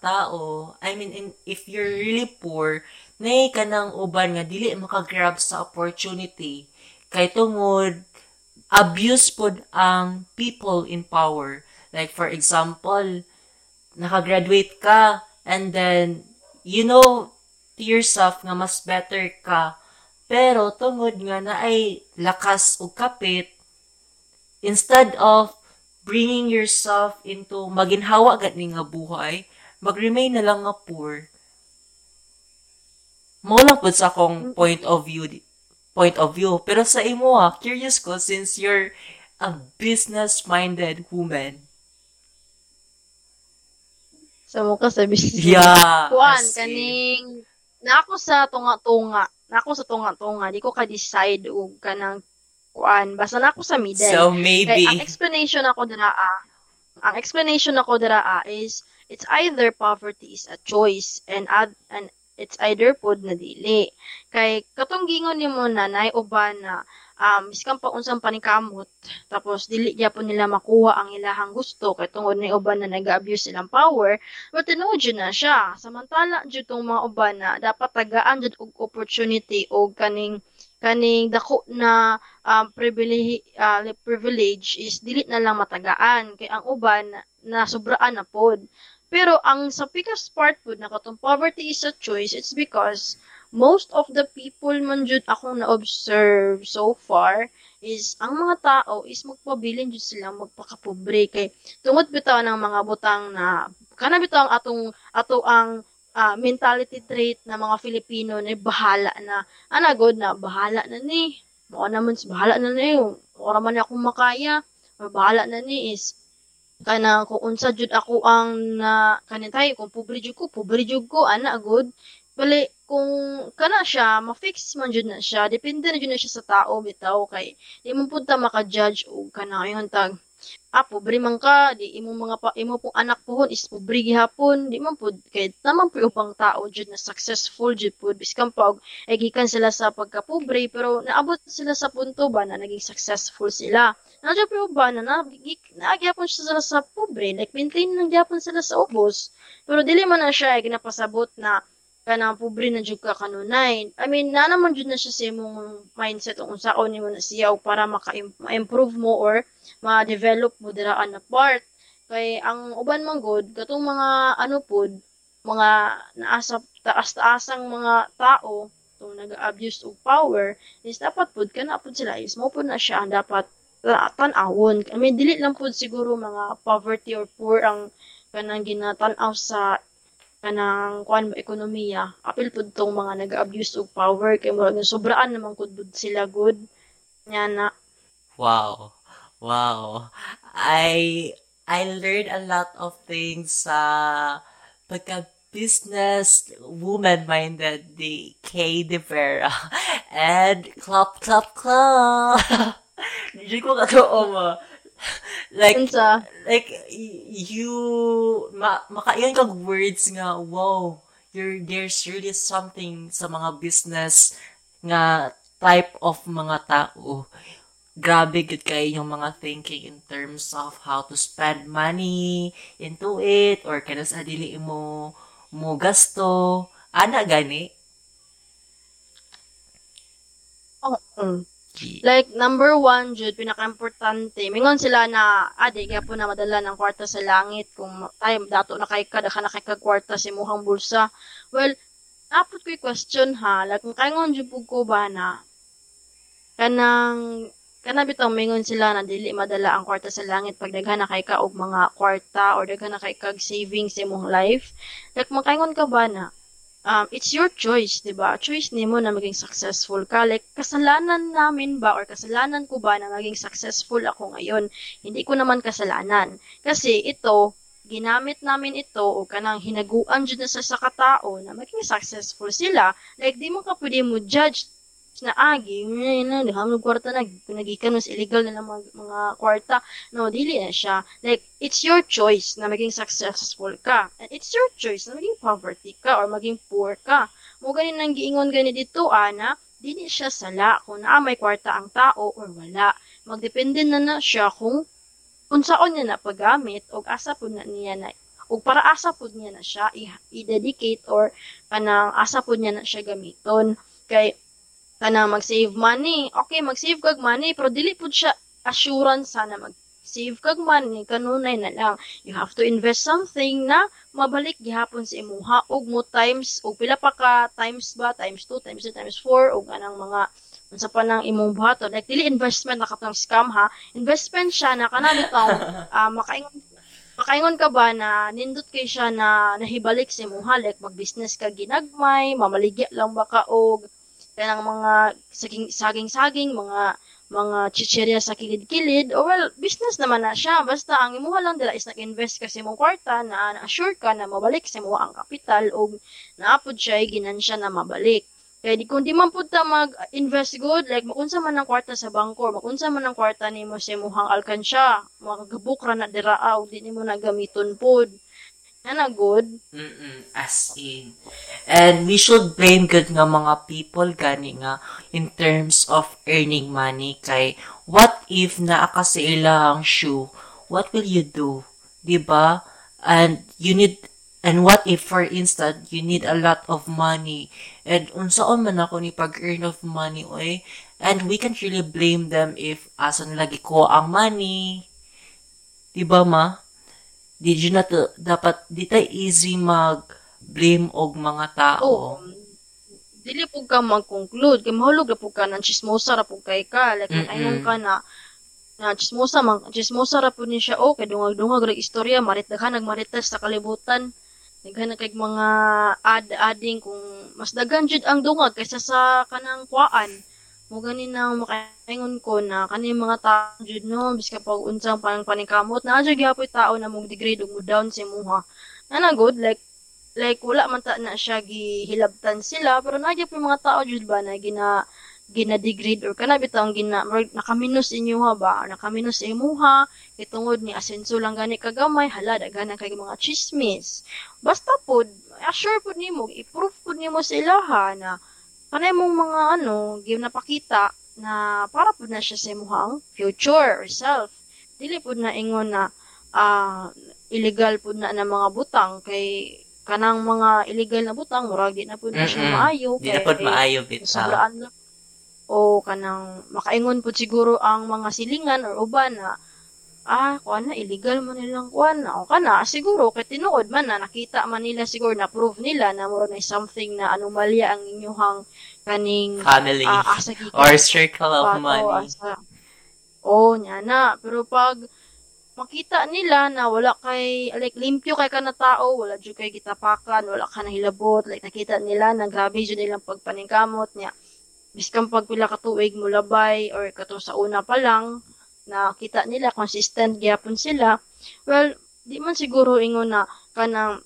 tao, I mean, in, if you're really poor, nay ka ng uban nga dili makagrab sa opportunity. Kay tungod, abuse pod ang people in power. Like, for example, nakagraduate ka, and then, you know to yourself nga mas better ka, pero tungod nga na ay lakas o kapit, instead of bringing yourself into maginhawa gad ni nga buhay, mag-remain na lang nga poor. Mo lang po sa akong point of view point of view. Pero sa imo ha, curious ko since you're a business-minded woman. Sa mo ka sa business Yeah. kuan kaning na ako sa tunga-tunga na ako sa tunga-tunga di ko ka decide og kanang kuan basta na ako sa middle So Kay maybe. ang explanation ako dira ah, ang explanation ako dira ah, is it's either poverty is a choice and ad, and it's either pod na dili. Kay katong gingon nimo na nay uban na um miskan pa unsang panikamot tapos dili gyapon nila makuha ang ilahang gusto kay tungod ni uban na nag-abuse silang power. But tinuod na siya. Samantala jud tong mga uban na dapat tagaan jud og opportunity og kaning kaning dako na um, privilege, uh, privilege is dili na lang matagaan. Kay ang uban na sobraan na pod. Pero ang sa biggest part pod na katong poverty is a choice, it's because most of the people man jud akong na-observe so far is ang mga tao is magpabilin jud sila magpakapobre. Kay tungod bitaw ng mga butang na kana bitaw ang atong ato ang ah, mentality trait na mga Filipino na bahala na. Ana god na bahala na ni. Mo naman bahala na ni. Ora man akong makaya. Bahala na ni is kana kung unsa jud ako ang na kanin tayo kung pobre jud ko pobre jud ko. Ana god. Bali kung kana siya ma-fix man jud na siya. Depende na jud na siya sa tao bitaw. Kay di mo pud ta maka-judge og kana. Yon tag ah pobre man ka di imo mga pa, imo pong anak pohon is pobre gihapon. Di man pud kay naman po ubang tao jud na successful jud pud. Biskan pa og ay gikan sila sa pagkapobre pero naabot sila sa punto ba na naging successful sila? Nadya pa ba na naagyapon sila sa pobre like maintain lang gyapon sila sa ubos. Pero dili man na siya ay ginapasabot na kanang pobre na jud ka kanunay I mean na naman jud na siya sa imong mindset kung saon nimo na siya para maka-improve mo or ma-develop mo diraan na part. Kay ang uban man good katong mga ano pod mga naasa taas-taasang mga tao tong nag-abuse of power is dapat pod kana pod sila is mo pod na siya ang dapat ta- tan-awon. I mean dili lang pod siguro mga poverty or poor ang kanang ginatan-aw sa kanang kuan ba ekonomiya apil pod tong mga nag-abuse of power kay murag sobraan namankud pod sila good nya na Wow. Wow. I I learned a lot of things sa pagka business woman-minded ni Kay De Vera. And clap, clap, clap. Hindi ko katoo mo. Like, unsa like, you, ma, makaiyan kag words nga, wow, you're, there's really something sa mga business nga type of mga tao. Grabe good kayo yung mga thinking in terms of how to spend money into it or kana sa dili mo mo gasto. Ana gani? oh, mm. Like, number one, Jude, pinaka-importante, mingon sila na, ade, kaya po na madala ng kwarta sa langit, kung tayo, dato na kay ka, daka na kay ka kwarta si muhang bulsa. Well, napot ko question ha, like, kung kaingon Jude po ko ba na, kanang, kana bitaw mingon sila na dili madala ang kwarta sa langit pag daghan na kay ka og mga kwarta or daghan na kay kag savings sa imong life. Like makaingon ka ba na um, it's your choice, di ba? Choice nimo na maging successful ka. Like, kasalanan namin ba or kasalanan ko ba na maging successful ako ngayon? Hindi ko naman kasalanan. Kasi ito, ginamit namin ito o kanang hinaguan dyan sa sa katao na maging successful sila. Like, di mo ka pwede mo judge na agi, na, na, hamog kwarta na, nagikan mas illegal na mga, mga kwarta. No, dili na siya. Like, it's your choice na maging successful ka. And it's your choice na maging poverty ka or maging poor ka. Mo ganin nang giingon gani dito, ana, dili siya sala kung naa may kwarta ang tao or wala. Magdepende na na siya kung unsaon niya na paggamit o asa po na niya na ug para asa po niya na siya i-dedicate or kanang asa po niya na siya gamiton. Kay kana mag-save money. Okay, mag-save kag money, pero dili pud siya assurance sana mag-save kag money. Kanunay na lang. You have to invest something na mabalik gihapon sa imuha. Og mo times og pila pa ka times ba? Times 2 times 3 times 4 og anang mga unsa pa nang imong buhaton. Like dili investment na katong scam ha? Investment siya na kana bitaw uh, makaingon makaingon ka ba na nindot kay siya na nahibalik sa imuha? Like mag-business ka ginagmay mamaligya lang ba ka og kanang mga saging saging saging mga mga chichirya sa kilid-kilid. O well business naman na siya. Basta ang imuha lang dila is nag-invest kasi mo kwarta na na-assure ka na mabalik sa mo ang kapital o naapod siya ginansya na mabalik. Kaya di kung di man pud ta mag-invest good like makunsa man ang kwarta sa bangko makunsa man ang kwarta nimo sa imong alkansya makagabuk ra na dira o di nimo na gamiton pud na good. Mm-mm, as in. And we should blame good nga mga people gani nga in terms of earning money kay what if naa ka sa ilang shoe, what will you do? 'Di ba? And you need and what if for instance you need a lot of money and unsaon man ako ni pag-earn of money oy and we can't really blame them if asan lagi ko ang money. 'Di ba ma? Di na to, dapat di tay easy mag blame og mga tao. Oh, dili po ka mag-conclude. Kay mahulog ra po ka nang chismosa ra po kay ka. Like mm ayong ka na na chismosa man chismosa ra po ni siya. Oh kay dungag-dungag ra istorya. Marit daghan nagmarites sa kalibutan. Daghan kay mga ad-ading kung mas daghan jud ang dungag kaysa sa kanang kuan mo gani nang makaingon ko na kani mga tao jud no? Biska pag unsang pang panikamot na jud gyapon tao na mo degrade ug down sa imuha na good like like wala man ta na siya gihilabtan sila pero na gyapon mga tao jud ba na gina gina-degrade or kana bitaw gina nakaminos inyo ha ba? Nakaminos sa imuha itungod ni asenso lang gani kagamay hala daghan kay mga chismis. Basta pod assure pod nimo i-proof pod nimo sa ilaha na kanay mong mga ano, game na pakita na para po na siya sa imuhang future or self. Dili po na ingon na uh, illegal po na na mga butang kay kanang mga illegal na butang murag di na po na siya Mm-mm. maayo di na po maayo bitaw o kanang makaingon po siguro ang mga silingan or uban na ah, kuan na, illegal man nilang kuan na. O kana, siguro, kay tinuod man na, nakita man nila siguro na prove nila na mura na something na anomalya ang inyuhang kaning family uh, asa or circle of money. Asa, oh, nya na. Pero pag makita nila na wala kay like limpyo kay kana tao, wala jud kay gitapakan, wala ka hilabot, like nakita nila na grabe jud nilang pagpaningkamot niya. Biskan pag pila ka tuig mo labay or kato sa una pa lang, na kita nila consistent gyapon sila. Well di man siguro ingon na kanang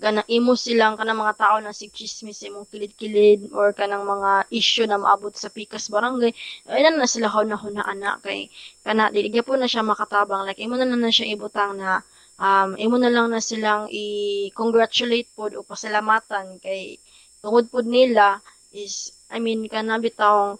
kanang imo silang kanang mga tao na sigchismis imong kilid-kilid or kanang mga issue na maabot sa pikas barangay ay na sila haw na. Ana kay kana dili gyapon na siya makatabang. Like imo na na siya ibutang na um imo na lang na silang i-congratulate pod o pasalamatan. Kay tungod pod nila is I mean kana bitawng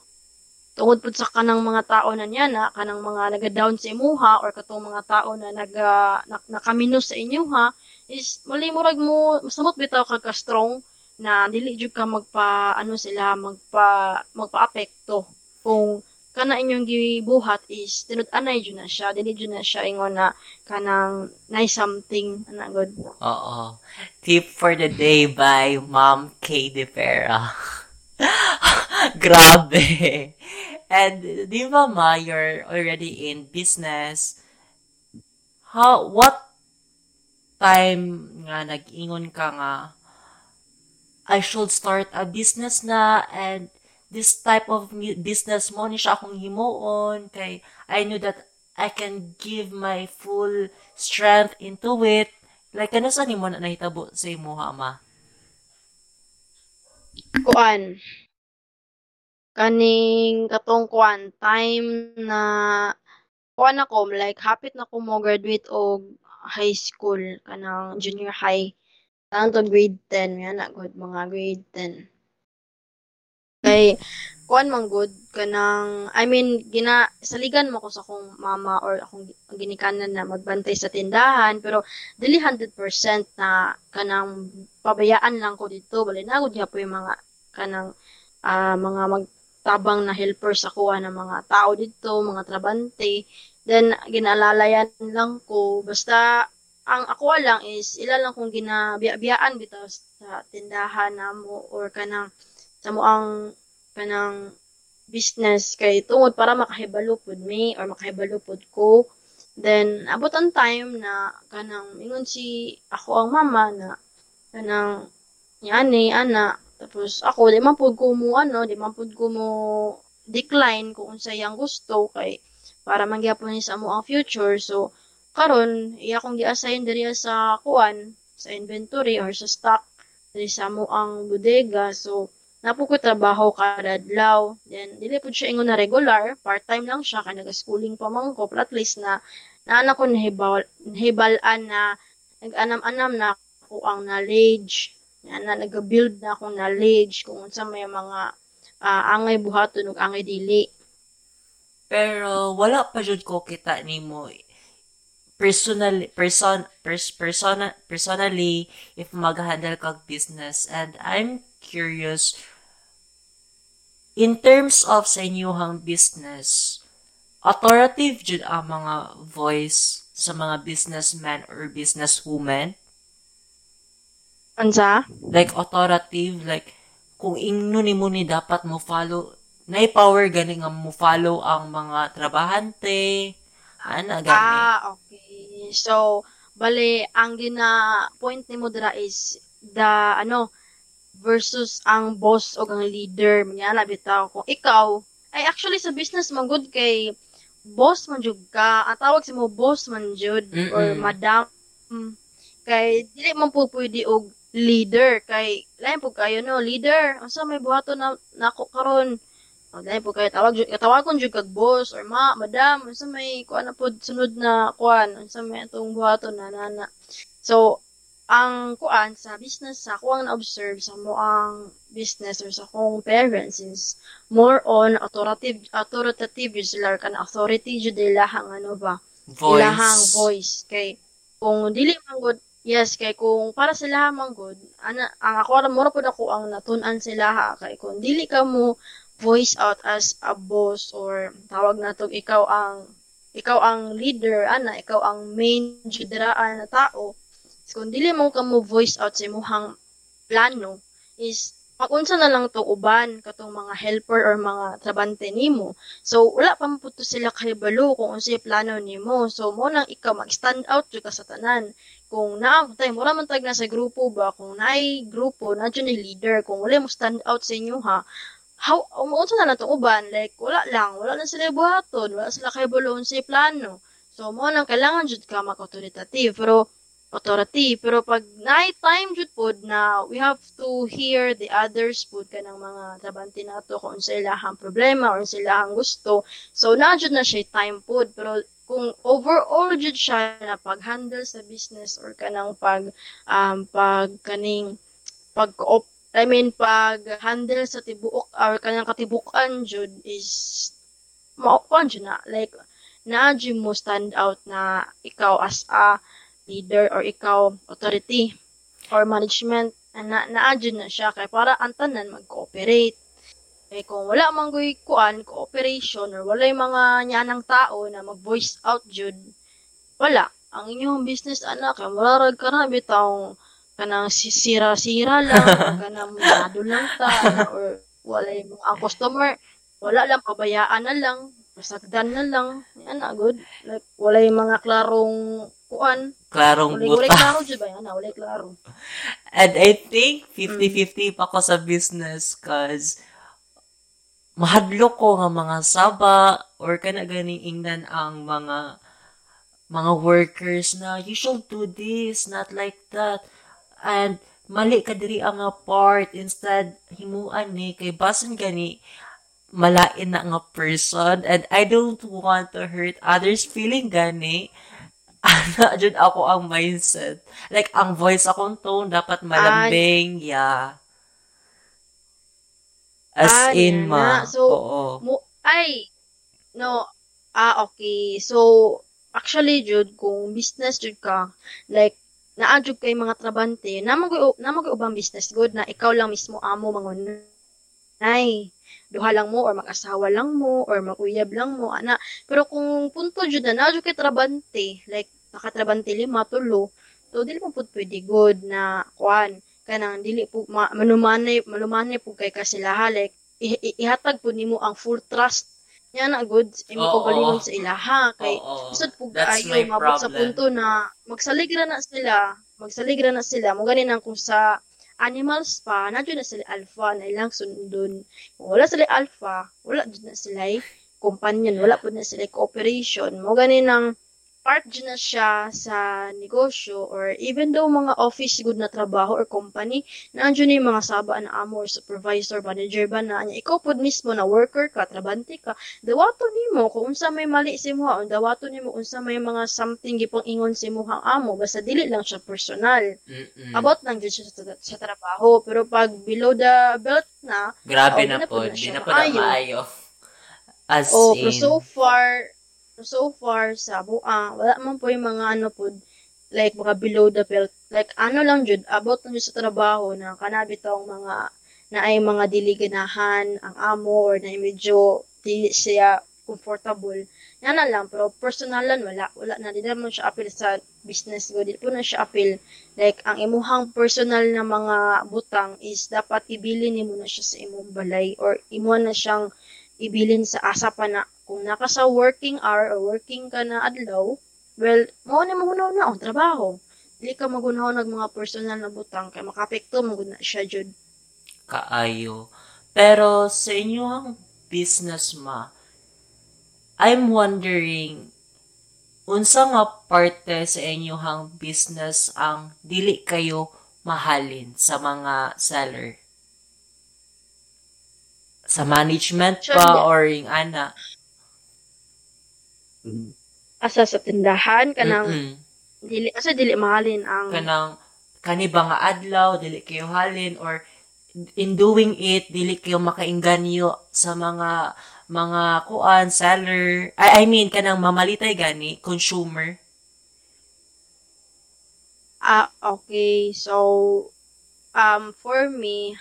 tungod pud sa kanang mga tao na niya na kanang mga naga-down sa imuha or katong mga tao na naga na, nakaminos sa inyuha is mali murag mo masamot bitaw ka ka strong na dili jud ka magpa ano sila magpa magpa-apekto. Kung kana inyong gibuhat is tinud anay jud na siya dili jud na siya ingon na kanang nice something ana good. Oo. Tip for the day by Mom K. De Vera Grabe. And di ba ma, you're already in business. How, what time nga nag-ingon ka nga, I should start a business na and this type of business mo ni siya akong himuon kay I knew that I can give my full strength into it. Like, ano sa mo na nahitabo sa imo, ma? Kuan. Kaning katong kuan time na kuan ako like hapit na ko mo graduate og high school kanang junior high tanang to grade 10 yan na good mga grade 10 kay kuan man good kanang I mean gina saligan mo ko sa akong mama or akong ginikanan na magbantay sa tindahan pero dili 100% na kanang pabayaan lang ko dito bali na gud po yung mga kanang uh, mga mag tabang na helper sa kuha ng mga tao dito, mga trabante. Then, ginalalayan lang ko. Basta, ang ako lang is, ila lang kung ginabiyaan bitaw sa tindahan na mo or kanang sa mo ang kanang business kay tungod para makahibalo pod me or makahibalo pod ko. Then, abot ang time na kanang ingon si ako ang mama na kanang yani, ana, tapos ako, di man pud ko mo ano, di man pud ko mo decline kung unsa yang gusto kay para mangyapon ni sa mo ang future. So karon iya kong gi-assign diri sa kuan sa inventory or sa stock diri sa mo ang bodega. So napo ko trabaho kada adlaw. Then dili pud siya ingon na regular, part-time lang siya. Kay naga-schooling pa man ko, at least na naana ko nahibal, nahibalan na nag-anam-anam na ko ang knowledge. Yan na nag-build na akong knowledge kung unsa may mga uh, angay buhaton ug angay dili. Pero wala pa jud ko kita nimo. Personal person pers, persona personally if mag-handle kag business. And I'm curious in terms of sa inyong business authoritative jud ang mga voice sa mga businessman or businesswoman Unsa? Like authoritative, like kung ingno ni mo ni dapat mo follow, na power gani nga mo follow ang mga trabahante, ana gani. Ah, okay. So, bale ang gina point ni mo dira is the ano versus ang boss o ang leader. Niya bitaw kung ikaw ay actually sa business man good kay boss man jud ka. Ang tawag sa mo boss man jud or madam. Kay dili man po pwede og leader. Kay lain po kayo no? Leader unsa may buhaton na nako karon? O lain po kayo. Tawag tawagon jud kag boss or ma madam. Unsa may kuan na pod sunod na kuan unsa may atong buhaton na nana so ang kuan sa business sa ako ang na-observe sa mo ang business or sa akong parents is more on authoritative authoritative sila kan authority jud ilahang ano ba? Voice. ilahang voice. Kay kung dili man Yes, kay kung para sila man good, ana ang ako ra mura pud ako ang natun-an sila ha. Kay kung dili ka mo voice out as a boss or tawag na to ikaw ang ikaw ang leader ana ikaw ang main judraan na tao kung dili mo ka mo voice out sa imong plano is magunsa na lang to uban katong mga helper or mga trabante nimo. So wala pa mo sila kahibalo kung unsay plano nimo. So mo nang ikaw mag-stand out jud ka sa tanan. Kung naamtay mo raman tag na sa grupo ba? Kung naay grupo na ni leader. Kung wala mo stand out sa inyo ha? How umuunsa na lang uban like wala lang. Wala na sila buhaton. Wala sila kay bulon sa plano? So mo nang kailangan jud ka mag-authoritative. Pero authority. Pero pag naay time jud pod na we have to hear the others pod kanang mga trabante nato kung sa ilahang problema or sa ilahang gusto. So na jud na siya time pod pero kung overall jud siya na pag-handle sa business or kanang pag um, pag kaning pag I mean pag handle sa tibuok or kanang katibukan jud is maupan jud na. Like na jud mo stand out na ikaw as a leader or ikaw authority or management na naa jud na siya kay para ang tanan mag-cooperate eh kung wala man goy kuan cooperation or wala yung mga nyanang tao na mag-voice out jud, wala. Ang inyong business anak kay murarag ka na bitaw kanang sira-sira lang kanang mado lang ta or wala yung mga customer wala lang pabayaan na lang, pasagdan na lang. Yan na good. Like wala yung mga klarong kuan. Klarong wala buta. klaro jud ba yan? Wala klaro. And I think 50-50 pa ko sa business cause mahadlo ko nga mga saba or kana ganing ingnan ang mga mga workers na you should do this, not like that. And mali ka diri ang nga part instead himuan ni kay basin gani malain na nga person and I don't want to hurt others feeling gani ana jud ako ang mindset. Like ang voice akong tone dapat malambing yeah. As Ah, in ma. na. So, oo. Mo, ay, no, ah, okay. So, actually, Jud, kung business, Jud ka, like, naadjud kay mga trabante, namang ko'y ubang business. Good na ikaw lang mismo amo mangun nay duha lang mo or mag-asawa lang mo or mag-uyab lang mo ana pero kung punto jud na naadjud kay trabante like nakatrabante lima tulo so dili mo pud pwede good na kuan kanang dili po ma, manumanay manumanay po kay kasilaha like i- i- ihatag po nimo ang full trust niya na good imo Oo. ko galingon sa ilaha kay. Isod po That's kayo, my mabot sa punto na magsaligra na sila, magsaligra na sila. Mo ganin ang kung sa animals pa, na na sila alpha, na ilang sundon. Wala sila alpha, wala dyan na sila companion, wala po na sila cooperation. Mo ganin ang part na siya sa negosyo or even though mga office good na trabaho or company, na yung mga saba na amo or supervisor, manager ba na niya. Ikaw po mismo na worker ka, trabante ka, dawato nimo kung unsa may mali si mo ang dawato nimo unsa may mga something gipang ingon si mo hang amo basta dili lang siya personal Mm-mm. about lang jud siya sa, sa trabaho pero pag below the belt na grabe na na po di na po na maayo. as oh in so far so far sa buang wala man po yung mga ano po like mga below the belt. Like ano lang jud about jud sa trabaho na kanabi tong mga na ay mga dili ganahan ang amo or na medyo dili siya comfortable. Yan na lang pero personalan wala wala na. Di naman siya appeal sa business go di po na siya appeal. Like ang imuhang personal na mga butang is dapat ibili nimo na siya sa imong balay or imo na siyang ibilin sa asa pa na kung naka sa working hour or working ka na adlaw well mo na mahunaw na ang trabaho dili ka magunaw nag mga personal na butang kay makapekto mo na siya jud kaayo. Pero sa inyong business ma, I'm wondering, unsa nga parte sa inyong business ang dili kayo mahalin sa mga seller? Sa management pa or yung ana? asa sa tindahan kanang Mm-mm. dili asa dili mahalin ang kanang kani ba nga adlaw dili kayo halin or in doing it dili kayo makainganyo sa mga mga kuan seller I, I mean kanang mamalitay gani consumer Ah, okay. So, um, for me,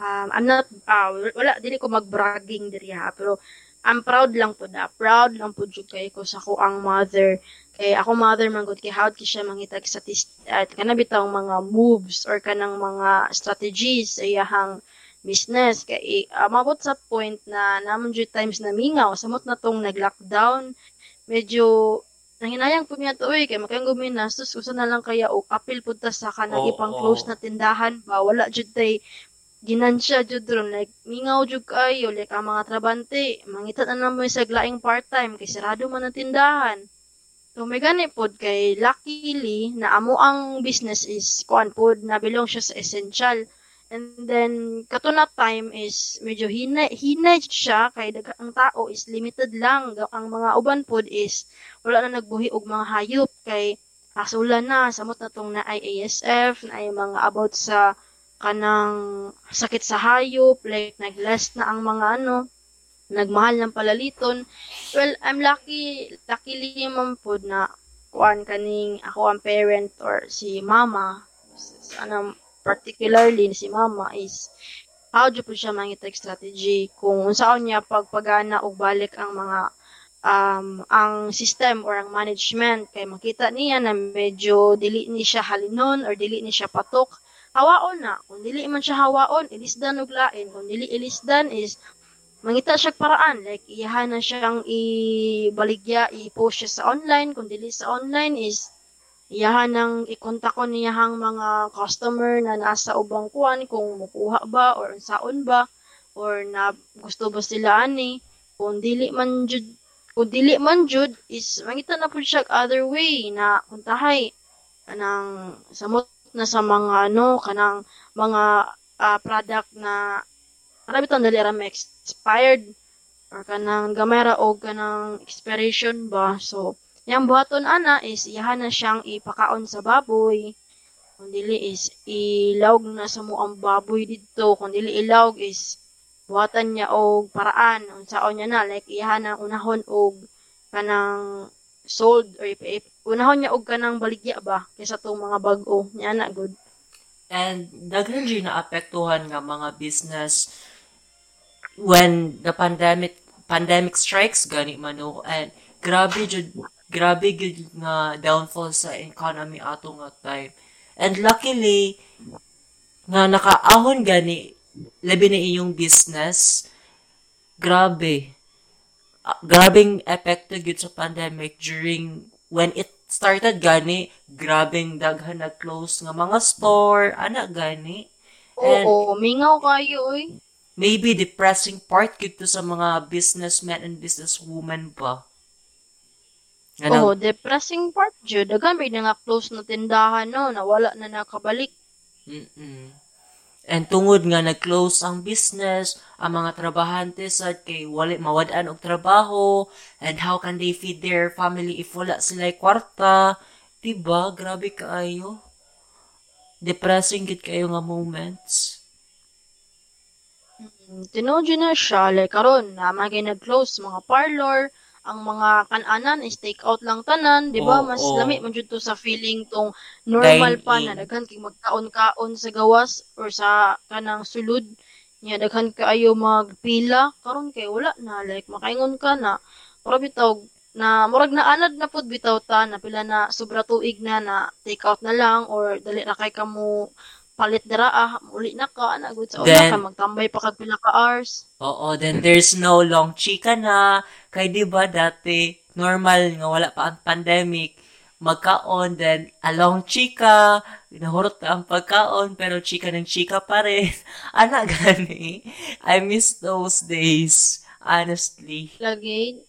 um, I'm not, ah, wala, dili ko mag-bragging diri ha, pero I'm proud lang po na. Proud lang po jud kay ko sa ko ang mother. Kay ako mother man gud kay howd ki siya mangitag sa at kana bitaw mga moves or kanang mga strategies sa iyahang business kay uh, mabot sa point na namon jud times na mingaw samot na tong nag-lockdown medyo nanginayang po niya to eh, kay makayang guminastos, usa na lang kaya og apil punta sa kanang Oo. ipang close na tindahan ba, wala jud tay ginansya jud ron, like, mingaw jud kayo, like, ang mga trabante, mangita na naman sa glaing part-time, kay sarado man ang tindahan. So, may gani pod kay luckily na amo ang business is kuan pod na belong siya sa essential. And then kato na time is medyo hinay hinay siya kay ang tao is limited lang. Ang mga uban pod is wala na nagbuhi og mga hayop kay asulan na samot na tong na ASF na ay mga about sa kanang sakit sa hayop like nagless na ang mga ano nagmahal ng palaliton. Well I'm lucky luckily man pod na kuan kaning ako ang parent or si mama. Sana particularly si mama is how do po siya mangitag strategy kung unsaon niya pagpagana og balik ang mga um, ang system or ang management. Kay makita niya na medyo dili ni siya halinon or dili ni siya patok hawaon na. Kung dili man siya hawaon ilisdan og lain. Kung dili ilisdan is mangita siya paraan. Like iyahan na siyang ibaligya i-post siya sa online. Kung dili sa online is iyahan nang ikontak ko niyahang mga customer na nasa ubang kuan kung mukuha ba or unsaon ba or na gusto ba sila ani. Kung dili man jud kung dili man jud is mangita na pud siya other way na kuntahay kanang samot na sa mga ano kanang mga ah, product na marami tang dali ra expired or kanang gamay ra og kanang expiration ba. So yang buhaton ana is iyahan na siyang ipakaon sa baboy. Kung dili is ilawg na sa mo ang baboy didto. Kung dili ilawg is buhatan niya og paraan. Unsaon niya na like iyahan na unahon og kanang sold or ip, ip, unahon niya og kanang baligya ba kaysa tong mga bag-o niya na good And daghan gyud na apektuhan nga mga business when the pandemic pandemic strikes gani man no and grabe jud grabe gyud nga downfall sa economy ato nga time. And luckily nga nakaahon gani labi na iyong business grabe Ah, grabing epekto gyud sa pandemic during when it started gani grabing daghan na close nga mga store ana gani and oo mingaw kayo oy maybe depressing part to sa mga businessmen and businesswomen ba Oo, nang depressing part jud. Daghan may nga close na tindahan no, nawala na nakabalik. mm And tungod nga nag-close ang business, ang mga trabahante sad kay wali mawad-an og trabaho, and how can they feed their family if wala sila kwarta? Diba? Grabe kaayo. Depressing gid kayo nga moments. Mm, yun na siya, like karon na magay nag-close mga parlor, ang mga kananan is take out lang tanan, di ba? Mas Oo. lami man jud to sa feeling tong normal pa na daghan kay magkaon-kaon sa gawas or sa kanang sulod. Nya daghan kaayo magpila karon kay wala na like makaingon ka na para bitaw na murag na anad na pud bitaw ta na pila na sobra tuig na na take out na lang or dali na kay kamo palit dira ah uli na ka ana good sa una Then- ka magtambay pa kag pila ka hours. Oo, then there's no long chika na. Kay di ba dati, normal nga wala pa ang pandemic, magkaon, then a long chika, nahurot na ang pagkaon, pero chika ng chika pa rin. Ana gani. I miss those days, honestly. lagi.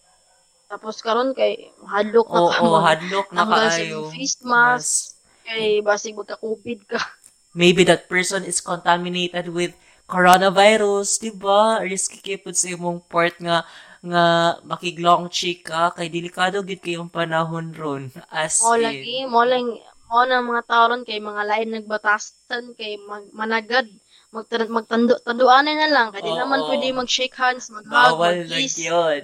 Tapos karon kay hadlok na Oo, ka mag hadlok na kaayo. face mask. Yes. Kay basig magka-COVID ka. Maybe that person is contaminated with coronavirus, di ba? Risky kay pud sa imong part nga nga makiglong chika kay delikado gid kayong panahon ron as Mo in. lagi, mo lang mo na mga tao ron kay mga lain nagbatasan kay mag, managad magtan magtando tanduanan na lang kay di naman pwede mag-shake hands, mag-hug, bawal mag-kiss. yun.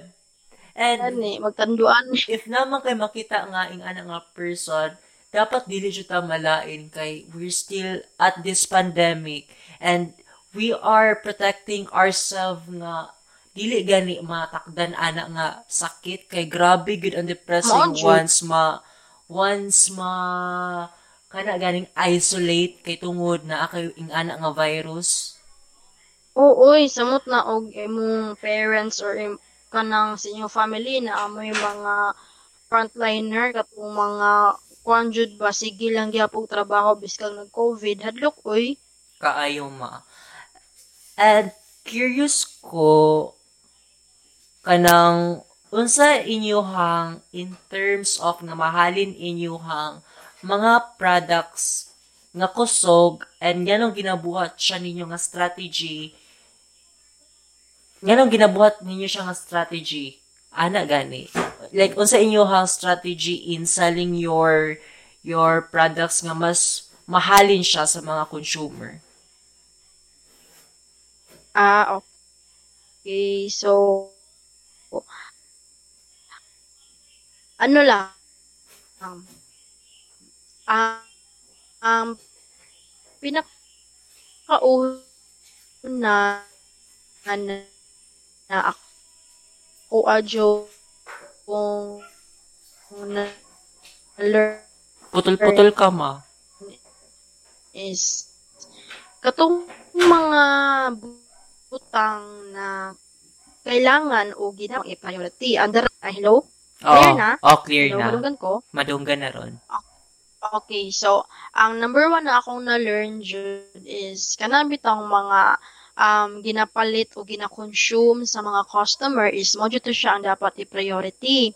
And Ani, magtanduan. if naman kay makita nga ing ana nga person, dapat dili jud ta malain kay we're still at this pandemic and we are protecting ourselves nga dili gani matakdan ana nga sakit kay grabe gud ang depressing Mao, jud. once ma once ma kana ganing isolate kay tungod na akay ing ana nga virus. Oo, oy, samot na og imong parents or im, kanang sa inyong family na amoy mga frontliner katong mga kuan jud ba? Sige lang gyapon trabaho biskang nag-COVID hadlok oy. kaayo ma. And curious ko kanang unsa inyohang in terms of nga mahalin inyohang mga products nga kusog and nganong ginabuhat siya ninyo nga strategy? Nganong ginabuhat ninyo siya nga strategy? Ana gani like unsa inyohang strategy in selling your your products nga mas mahalin siya sa mga consumer Ah, okay. So ano lang um, ah, um, pinakauna na, na, na ako adyo kung na learn Putol-putol ka, ma. is katong mga butang na kailangan o ginawang i-priority. Under, ay, hello? Clear Oo. na? Oh, clear Hello, na. madunggan ko? Madunggan na ron. Okay, so, ang number one na akong na-learn jud is, kanang bitang mga um, ginapalit o gina-consume sa mga customer is mo jud to siya ang dapat i-priority.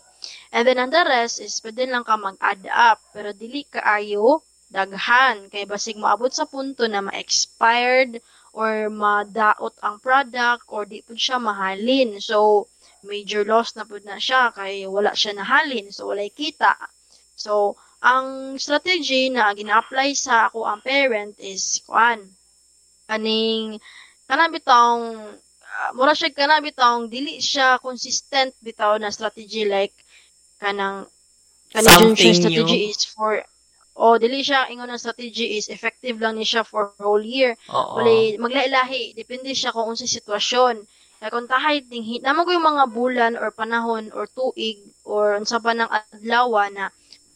And then, ang the rest is, pwede lang ka mag-add up, pero dili kaayo daghan. Kay basig moabot sa punto na ma-expired or madaot ang product or di po siya mahalin. So, major loss na po na siya kay wala siya nahalin. So, walay kita. So, ang strategy na gina-apply sa ako ang parent is kuan kaning kanang bitong uh, mura siya kanang bitong dili siya consistent bitaw na strategy like kanang kanang Something strategy new. is for o dili siya ingon ang strategy is effective lang ni siya for whole year. Wala, maglahi-lahi. Depende siya kung unsay sitwasyon. Kaya kung tahay ting naman ko yung mga bulan or panahon or tuig or unsa pa ng adlaw na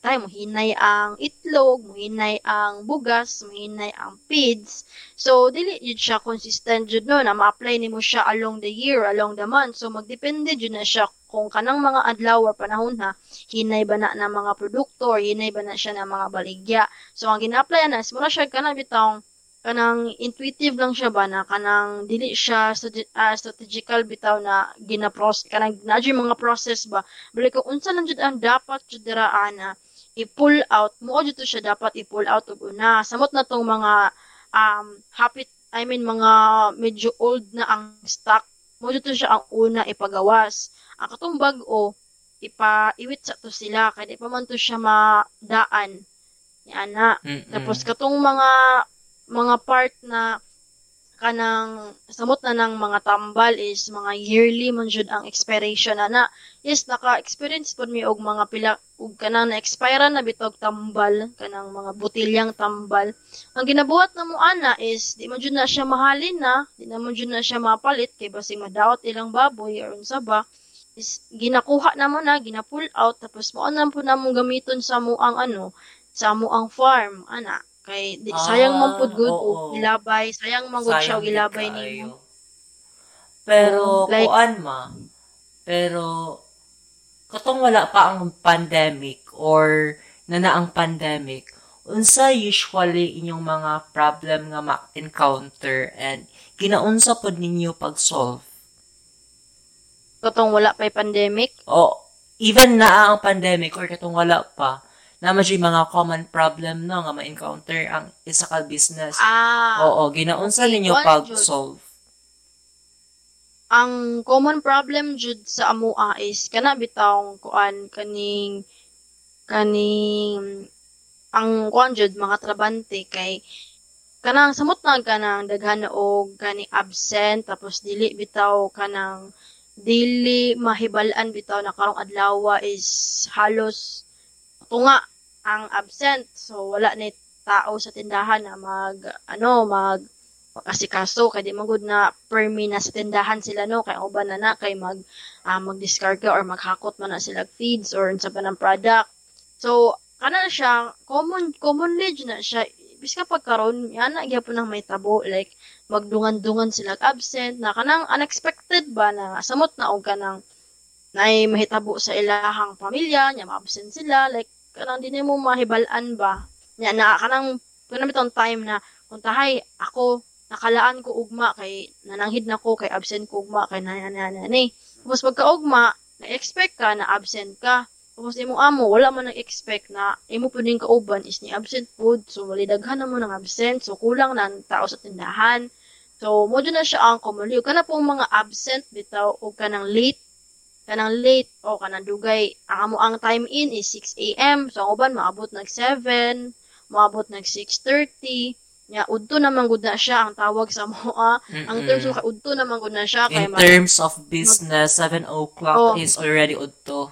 tayo mohinay ang itlog, mohinay ang bugas, mohinay ang feeds. So dili jud siya consistent jud no na ma-apply nimo siya along the year, along the month. So magdepende jud na siya kung kanang mga adlaw or panahon ha, hinay ba na ng mga produkto or hinay ba na siya ng mga baligya. So ang gina-apply na mura siya kanang bitong kanang intuitive lang siya ba na kanang dili siya ah, strategical bitaw na gina-process kanang nadyo mga process ba balik kung unsa lang jud ang dapat jud ana i-pull out mo jud to siya dapat i-pull out og una samot na tong mga um habit I mean mga medyo old na ang stock mo jud to siya ang una ipagawas. Ang katong bag-o ipa-iwit sa to sila kay di pa man to siya madaan. Ni ana Mm-mm. tapos katong mga mga part na kanang samot na ng mga tambal is mga yearly man jud ang expiration na na. Yes, naka-experience pod mi og mga pila og kanang na-expire na bitog tambal, kanang mga botilyang tambal. Ang ginabuhat na mo ana is di man jud na siya mahalin na, di na man jud na siya mapalit kay basig madaot ilang baboy or unsa ba is ginakuha na mo na, gina-pull out tapos mo na po na mong gamiton sa mo ang ano, sa mo ang farm ana kay di, sayang man pud good oo. og ilabay sayang man gud siya og ilabay nimo. Pero, Oo, like- kuan ma, pero, katong wala pa ang pandemic or nana ang pandemic, unsa usually inyong mga problem nga ma-encounter and ginaunsa pod ninyo pag-solve? katong wala pa'y pandemic O, even na ang pandemic or katong wala pa, siya yung mga common problem no nga ma-encounter ang isa ka business. ah Oo, ginaunsa okay, ninyo kuan pag-solve. ang common problem jud sa amoa is kana bitawng kuan kaning kaning ang kuan jud mga trabante kay kanang samot na kanang daghan og kaning absent tapos dili bitaw kanang dili mahibal-an bitaw na karong adlaw is halos tunga ang absent. So wala na tao sa tindahan na mag ano mag asikaso kay di magud na permi na sa tindahan sila no? Kay uban na na kay mag ah, magdiskarga or maghakot man na sila feeds or unsa pa ng product. So kana na siya common commonly dyan na siya. Biska pagkaron yan na gyapon nang may tabo like magdungan-dungan sila absent na kanang unexpected ba na samot na og kanang nay mahitabo sa ilahang pamilya nya ma-absent sila like kanang di mo mahibal-an ba? Na kanang kanang time na kung tahay ako nakalaan ko ugma kay nananghid na ko kay absent ko ugma kay nananani tapos pagka ugma na-expect ka na absent ka. Tapos imo amo wala man nag-expect na imo puding kauban is ni absent food. So wali daghan na mo ng absent. So kulang na ang tao sa tindahan. So mo na siya ang commonly kana pong mga absent bitaw o kanang late kanang late o kanang dugay ang amo ang time in is 6 a.m. so ang uban maabot nag 7 maabot nag 6:30 nya udto naman gud na siya ang tawag sa moa ang Mm-mm. terms of udto naman gud na siya kay In terms of business, 7 o'clock Oh. is already udto.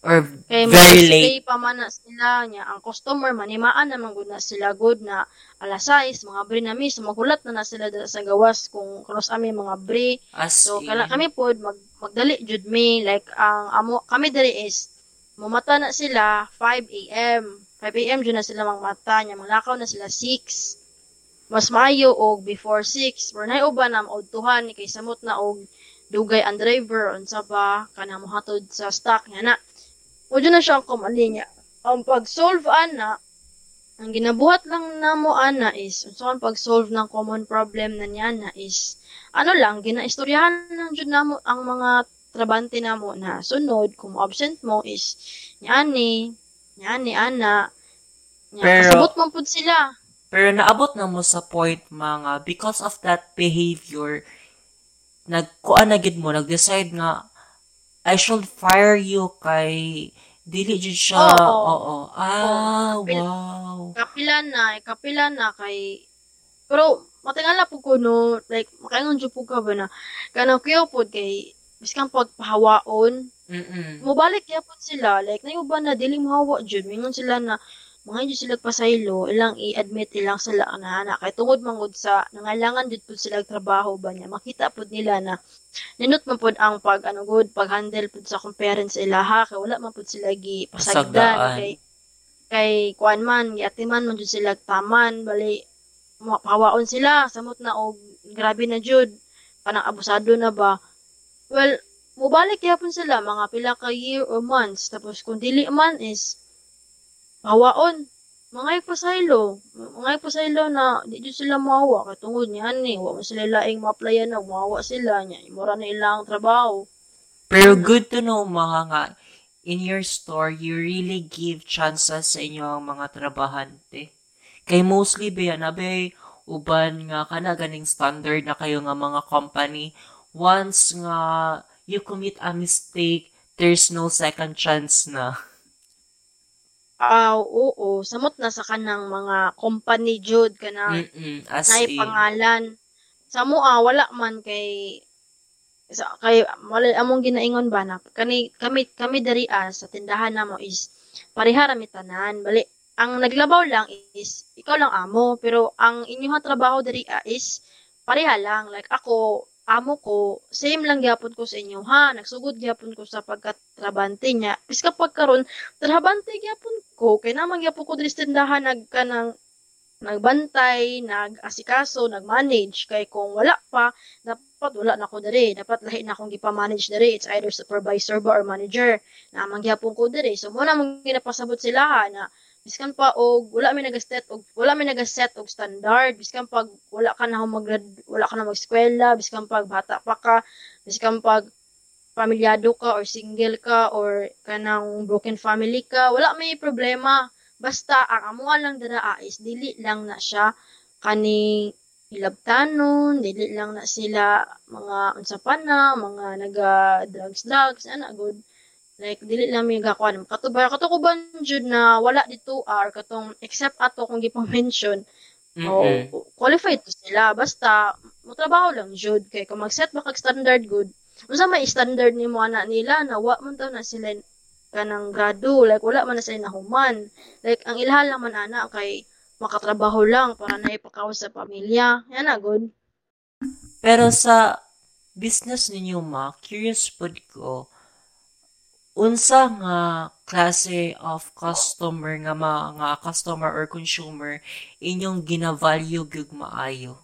Or kay very mag-stay late. pa man na sila nya ang customer manimaan naman gud na sila good na alas 6 mga bre na mis magulat na na sila sa gawas kung kunos ami mga bre As So in, kala kami pod mag magdali jud mi like ang amo kami diri is mumata na sila 5 AM. 5 AM jud na sila mangmata nya manglakaw na sila 6. Mas maayo og before 6. Or nay uban na maudtuhan kay samot na og dugay ang driver unsa ba kanang mohatod sa stock nga na mo na siya ang kumali niya ang pag-solve ana ang ginabuhat lang namo ana is unsa ang pag-solve ng common problem na niya na is ano lang ginaistoryahan lang jud namo ang mga trabante namo na sunod kung absent mo is nyani nyani ana nya Pero- kasabot man pud sila. Pero naabot na mo sa point mga because of that behavior nagkuan na gid mo nag-decide nga I should fire you kay dili jud siya. Oo. oo. Ah Pil- wow. kapila na eh, kapila na kay pero matingala po ko no? Like makaingon jud po ka ba na kanang kuya pod kay biskang pagpahawaon. Mm mobalik yapon sila. Like na ba na dili mohawa jud? Mingon sila na mga hindi sila pasaylo ilang i-admit ilang sila na na kay tungod mangud sa nangailangan jud pud sila trabaho ba niya makita pud nila na ninot man pud ang pag ano good pag handle pud sa parents ila ha? Kay wala man pud sila gi pasagdan kay kay kuan man giatiman man jud sila taman bali mapawaon sila samot na og grabe na jud kanang abusado na ba? Well mubalik yapon sila mga pila ka year or months. Tapos kung dili man is pawaon mga ipasaylo. Mga ipasaylo na di jud sila mawa kay tungod niya ni wa man sila laing ma-applyan na mawa sila niya. Imura na ilang trabaho. Pero good to know mga nga, in your store, you really give chances sa inyong mga trabahante. Kay mostly ba yan, abay, uban nga kana ganing standard na kayo nga mga company, once nga you commit a mistake, there's no second chance na. ah oo. Samot na sa kanang mga company jud kana Mm-mm, as na in. pangalan sa mo ah, wala man kay sa kay wala among ginaingon ba na kani kami kami diri ah, sa tindahan namo is pareha ra mi tanan. Bali ang naglabaw lang is ikaw lang amo pero ang inyong trabaho diri is pareha lang. Like ako amo ko same lang gyapon ko sa inyo ha? Nagsugod gyapon ko sa pagkatrabante niya is kapag karon trabante gyapon ko kay naman gyapon ko diri tindahan nag kanang nagbantay, nag-asikaso, nag-manage. Kay kung wala pa, dapat wala na ko diri. Dapat lahi na akong gipa-manage diri. It's either supervisor ba or manager. Na mangyapon ko diri. So, muna mong ginapasabot sila na biskan pa og wala mi nagaset og wala mi nagaset og standard biskan pag wala ka na mag wala ka na mag-eskwela biskan pag bata pa ka biskan pag pamilyado ka or single ka or kanang broken family ka wala may problema Basta ang amuha lang dira is dili lang na siya kani ilabtanon, dili lang na sila mga unsa pa na, mga naga drugs drugs ana good. Like dili lang mi gakuan. Katubar katukuban jud na wala dito ah, or katong except ato kung gipang mention. Oh, Mm-mm. qualified to sila basta mo trabaho lang jud kay kung mag-set ba kag standard good. Unsa may standard nimo ana nila na wa man taw na sila kanang grado like wala man na sila nahuman. Like ang ilhan lang man ana kay makatrabaho lang para na ipakaw sa pamilya. Yan na good. Pero sa business ninyo ma, curious pod ko, unsa nga klase of customer nga mga customer or consumer inyong gina-value gyud maayo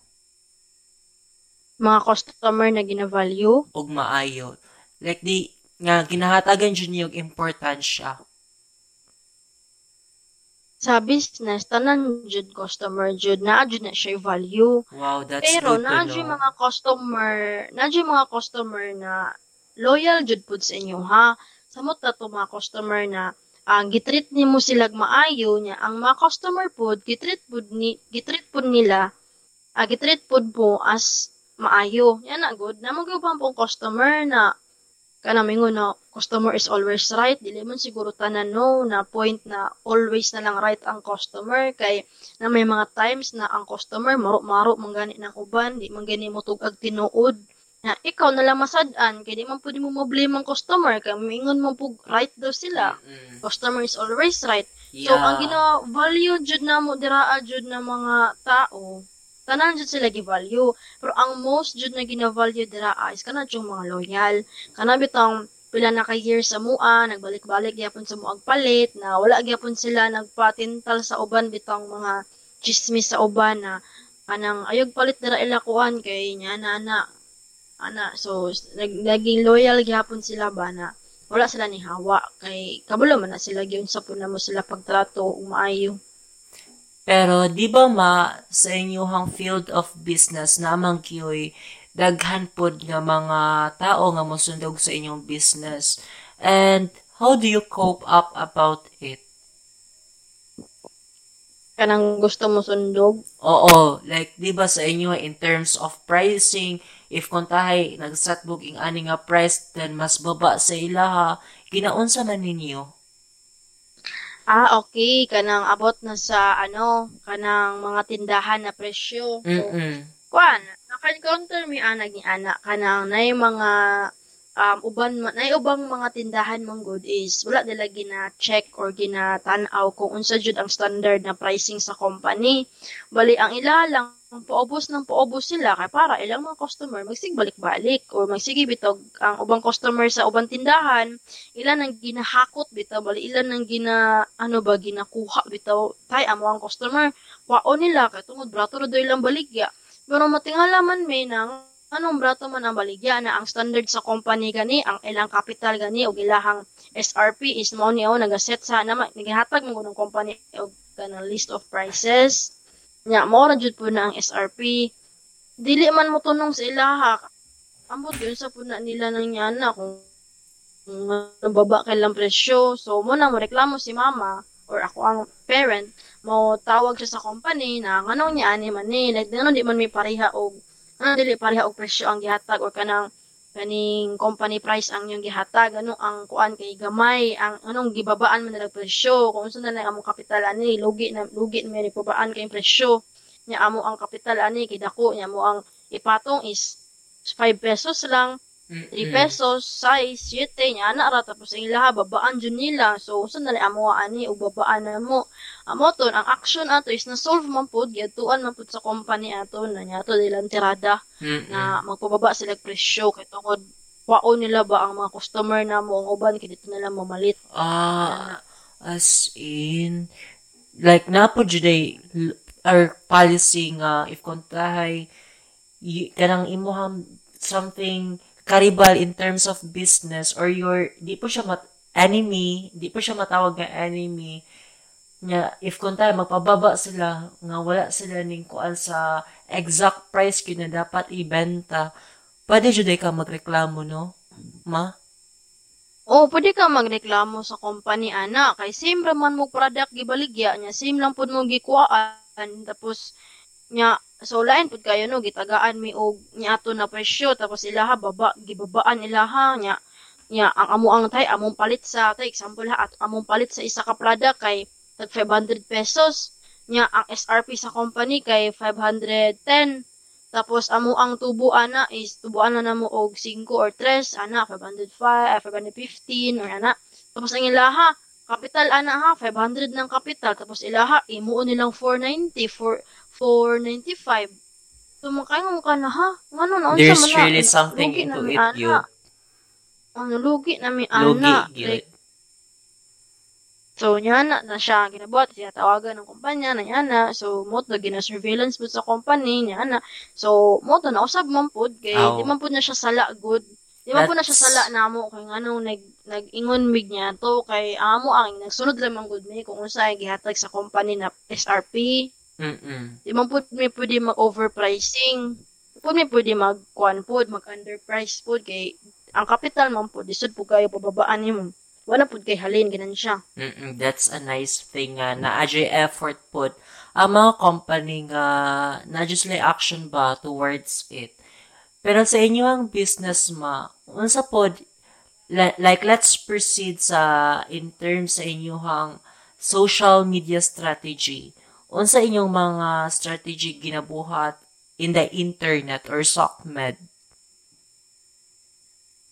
mga customer na gina-value og maayo. Like di nga ginahatagan jud niyo og importansya. sa business tanan jud customer jud naa jud na siya value Wow, that's pero good naa know. jud mga customer naa jud mga customer na loyal jud pud sa inyo ha samot na to mga customer na ang gitreat nimo sila maayo niya ang mga customer pud gitreat pud ni gitreat pud nila ah, gitreat pud mo as maayo. Yan na good. Na pang pong customer na kanamingon na customer is always right. Dili man siguro tanan no na point na always na lang right ang customer. Kay na may mga times na ang customer maro-maro manggani ng uban di man gani mo tugag tinuod. Na ikaw na lang masad-an kay di man pwede mo problema ang customer kay mingon mo pug right daw sila. Mm-mm. customer is always right. Yeah. So, ang gina-value jud na mo diraa jud na mga tao, tanan jud sila gi-value. Pero ang most jud na gina-value diraa is kana jud mga loyal. Kana bitang pila na ka years sa mua, nagbalik-balik gyapon sa muag palit na wala gyapon sila nagpatintal sa uban bitang mga chismis sa uban na anang ayog palit dira ila kuan kay nya na na ana so nag, naging loyal gyapon sila ba na wala sila ni hawa kay kabalo man na sila gyud sa puna mo sila pagtrato ug Pero di ba ma sa inyong field of business namang kiyoy daghan pod nga mga tao nga mosundog sa inyong business. And how do you cope up about it? kanang gusto mo sundog Oo, like di ba sa inyo in terms of pricing, if kung tahay nag-set booking ani nga price then mas baba sa ilaha, ginaunsa man ninyo? Ah okay. Kanang abot na sa ano kanang mga tindahan na presyo. So Mm-mm. kuan naka-encounter mi anag ni ana. Kanang nay mga um, uban nay ubang mga tindahan mong good is wala nila gina check or gina tan-aw kung unsa jud ang standard na pricing sa company. Bali ang ila lang paubos ng paubos sila kay para ilang mga customer magsigbalik-balik or magsige bitog ang ubang customer sa ubang tindahan ilan ang ginahakot bitaw bali ilan ang gina ano ba ginakuha bitaw tay amo ang customer kwao nila kay tungod brato ra ilang baligya. Pero matingala man may nang anong brato man ang baligya na ang standard sa company gani ang ilang capital gani og ilahang SRP is mo niyo nagaset sa na nagahatag mo ng company og kanang list of prices nya mo ra jud po na ang SRP dili man mo tunong sa ilaha. Ambot yun sa puna nila nang yana kung kung ano baba kay lang presyo. So mo na mo reklamo si mama or ako ang parent mo tawag siya sa company na nganong niya ani man ni. Like di man may pareha og ano dili pareha og presyo ang gihatag or kanang kaning company price ang yung gihatag ano ang kuan kay gamay ang anong gibabaan man nila presyo kung unsa na lang among kapital ani lugi na lugi na may pabaan kay presyo. Nya amo ang kapital ani kay dako nya mo ang ipatong is 5 pesos lang 3 Mm-mm. pesos, 6, 7, nya ana ra tapos ang ilaha babaan jud nila. So unsa na ani ug babaan na mo. Amo ton ang action ato is na solve man pud gituan man pud sa company ato na nya to dilang tirada Mm-mm. na magpababa sila presyo kay tungod kwao nila ba ang mga customer na mo ang uban kay dito nila mamalit. Ah, as in, like, napo juday, our policy nga, if kontahay, y- kanang imuhang something karibal in terms of business or your, di po siya mat, enemy, di po siya matawag nga enemy, nga, if kontahay, magpababa sila, nga wala sila ning kuan sa exact price na dapat ibenta, pwede juday ka magreklamo, no? Ma? Oh, pwede ka magreklamo sa company ana kay same man mo product gibaligya nya same lang pud mo gikuhaan tapos nya so lain pud kayo no gitagaan mi og nya ato na presyo tapos ilaha baba gibabaan ilaha nya nya ang amo ang tay among palit sa tay example ha at among palit sa isa ka product kay tag 500 pesos. Nya ang SRP sa company kay 510 tapos amo ang tubo ana is tubuan na namo og 5 or 3 ana 505 ah, 515 or ana. Tapos ang ilaha kapital ana ha 500 ng kapital tapos ilaha imuon nilang 490 for 495. So makaingon ka na ha. Ngano na There's na really eh, something lugi into na mi it, ana. yun. Ano lugi na mi Lugi, ana. Like, So, niya na, na siya ginabuhat, siya tawagan ng kumpanya, na niya na. So, mo to, gina-surveillance po sa company, niya na. So, mo to, nausab man po, kay, Aw. di man po na siya sala good. Di man po na siya sala na mo, kay anong nag, nag-ingon mig niya to, kay amo ang nagsunod lang man good may, kung unsa ay gihatag sa company na SRP. Mm-mm. Di man po may pwede mag-overpricing. Po may pwede mag-kwan po, mag-underprice po, kay, ang capital man po, disod po kayo, pababaan niyo. Wala po kay halin, ganan siya. Mm-mm, that's a nice thing nga na adjay effort put ang mga company nga na just like action ba towards it. Pero sa inyo ang business ma, unsa li- like let's proceed sa in terms sa inyong social media strategy. Unsa inyong mga strategy ginabuhat in the internet or SOCMED?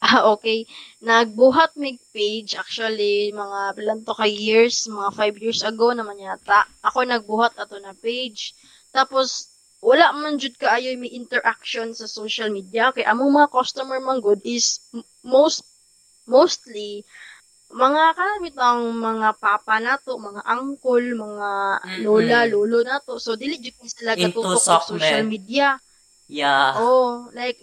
Ah, okay. Nagbuhat mig page actually mga bilang to ka years, mga 5 years ago naman yata. Ako nagbuhat ato na page. Tapos wala man jud kaayo may interaction sa social media kay among mga customer man good is most mostly mga kanamit ang mga papa nato, mga uncle, mga lola, Mm-mm. lolo nato. So dili jud ni sila katutok sa social media. Yeah. Oh, like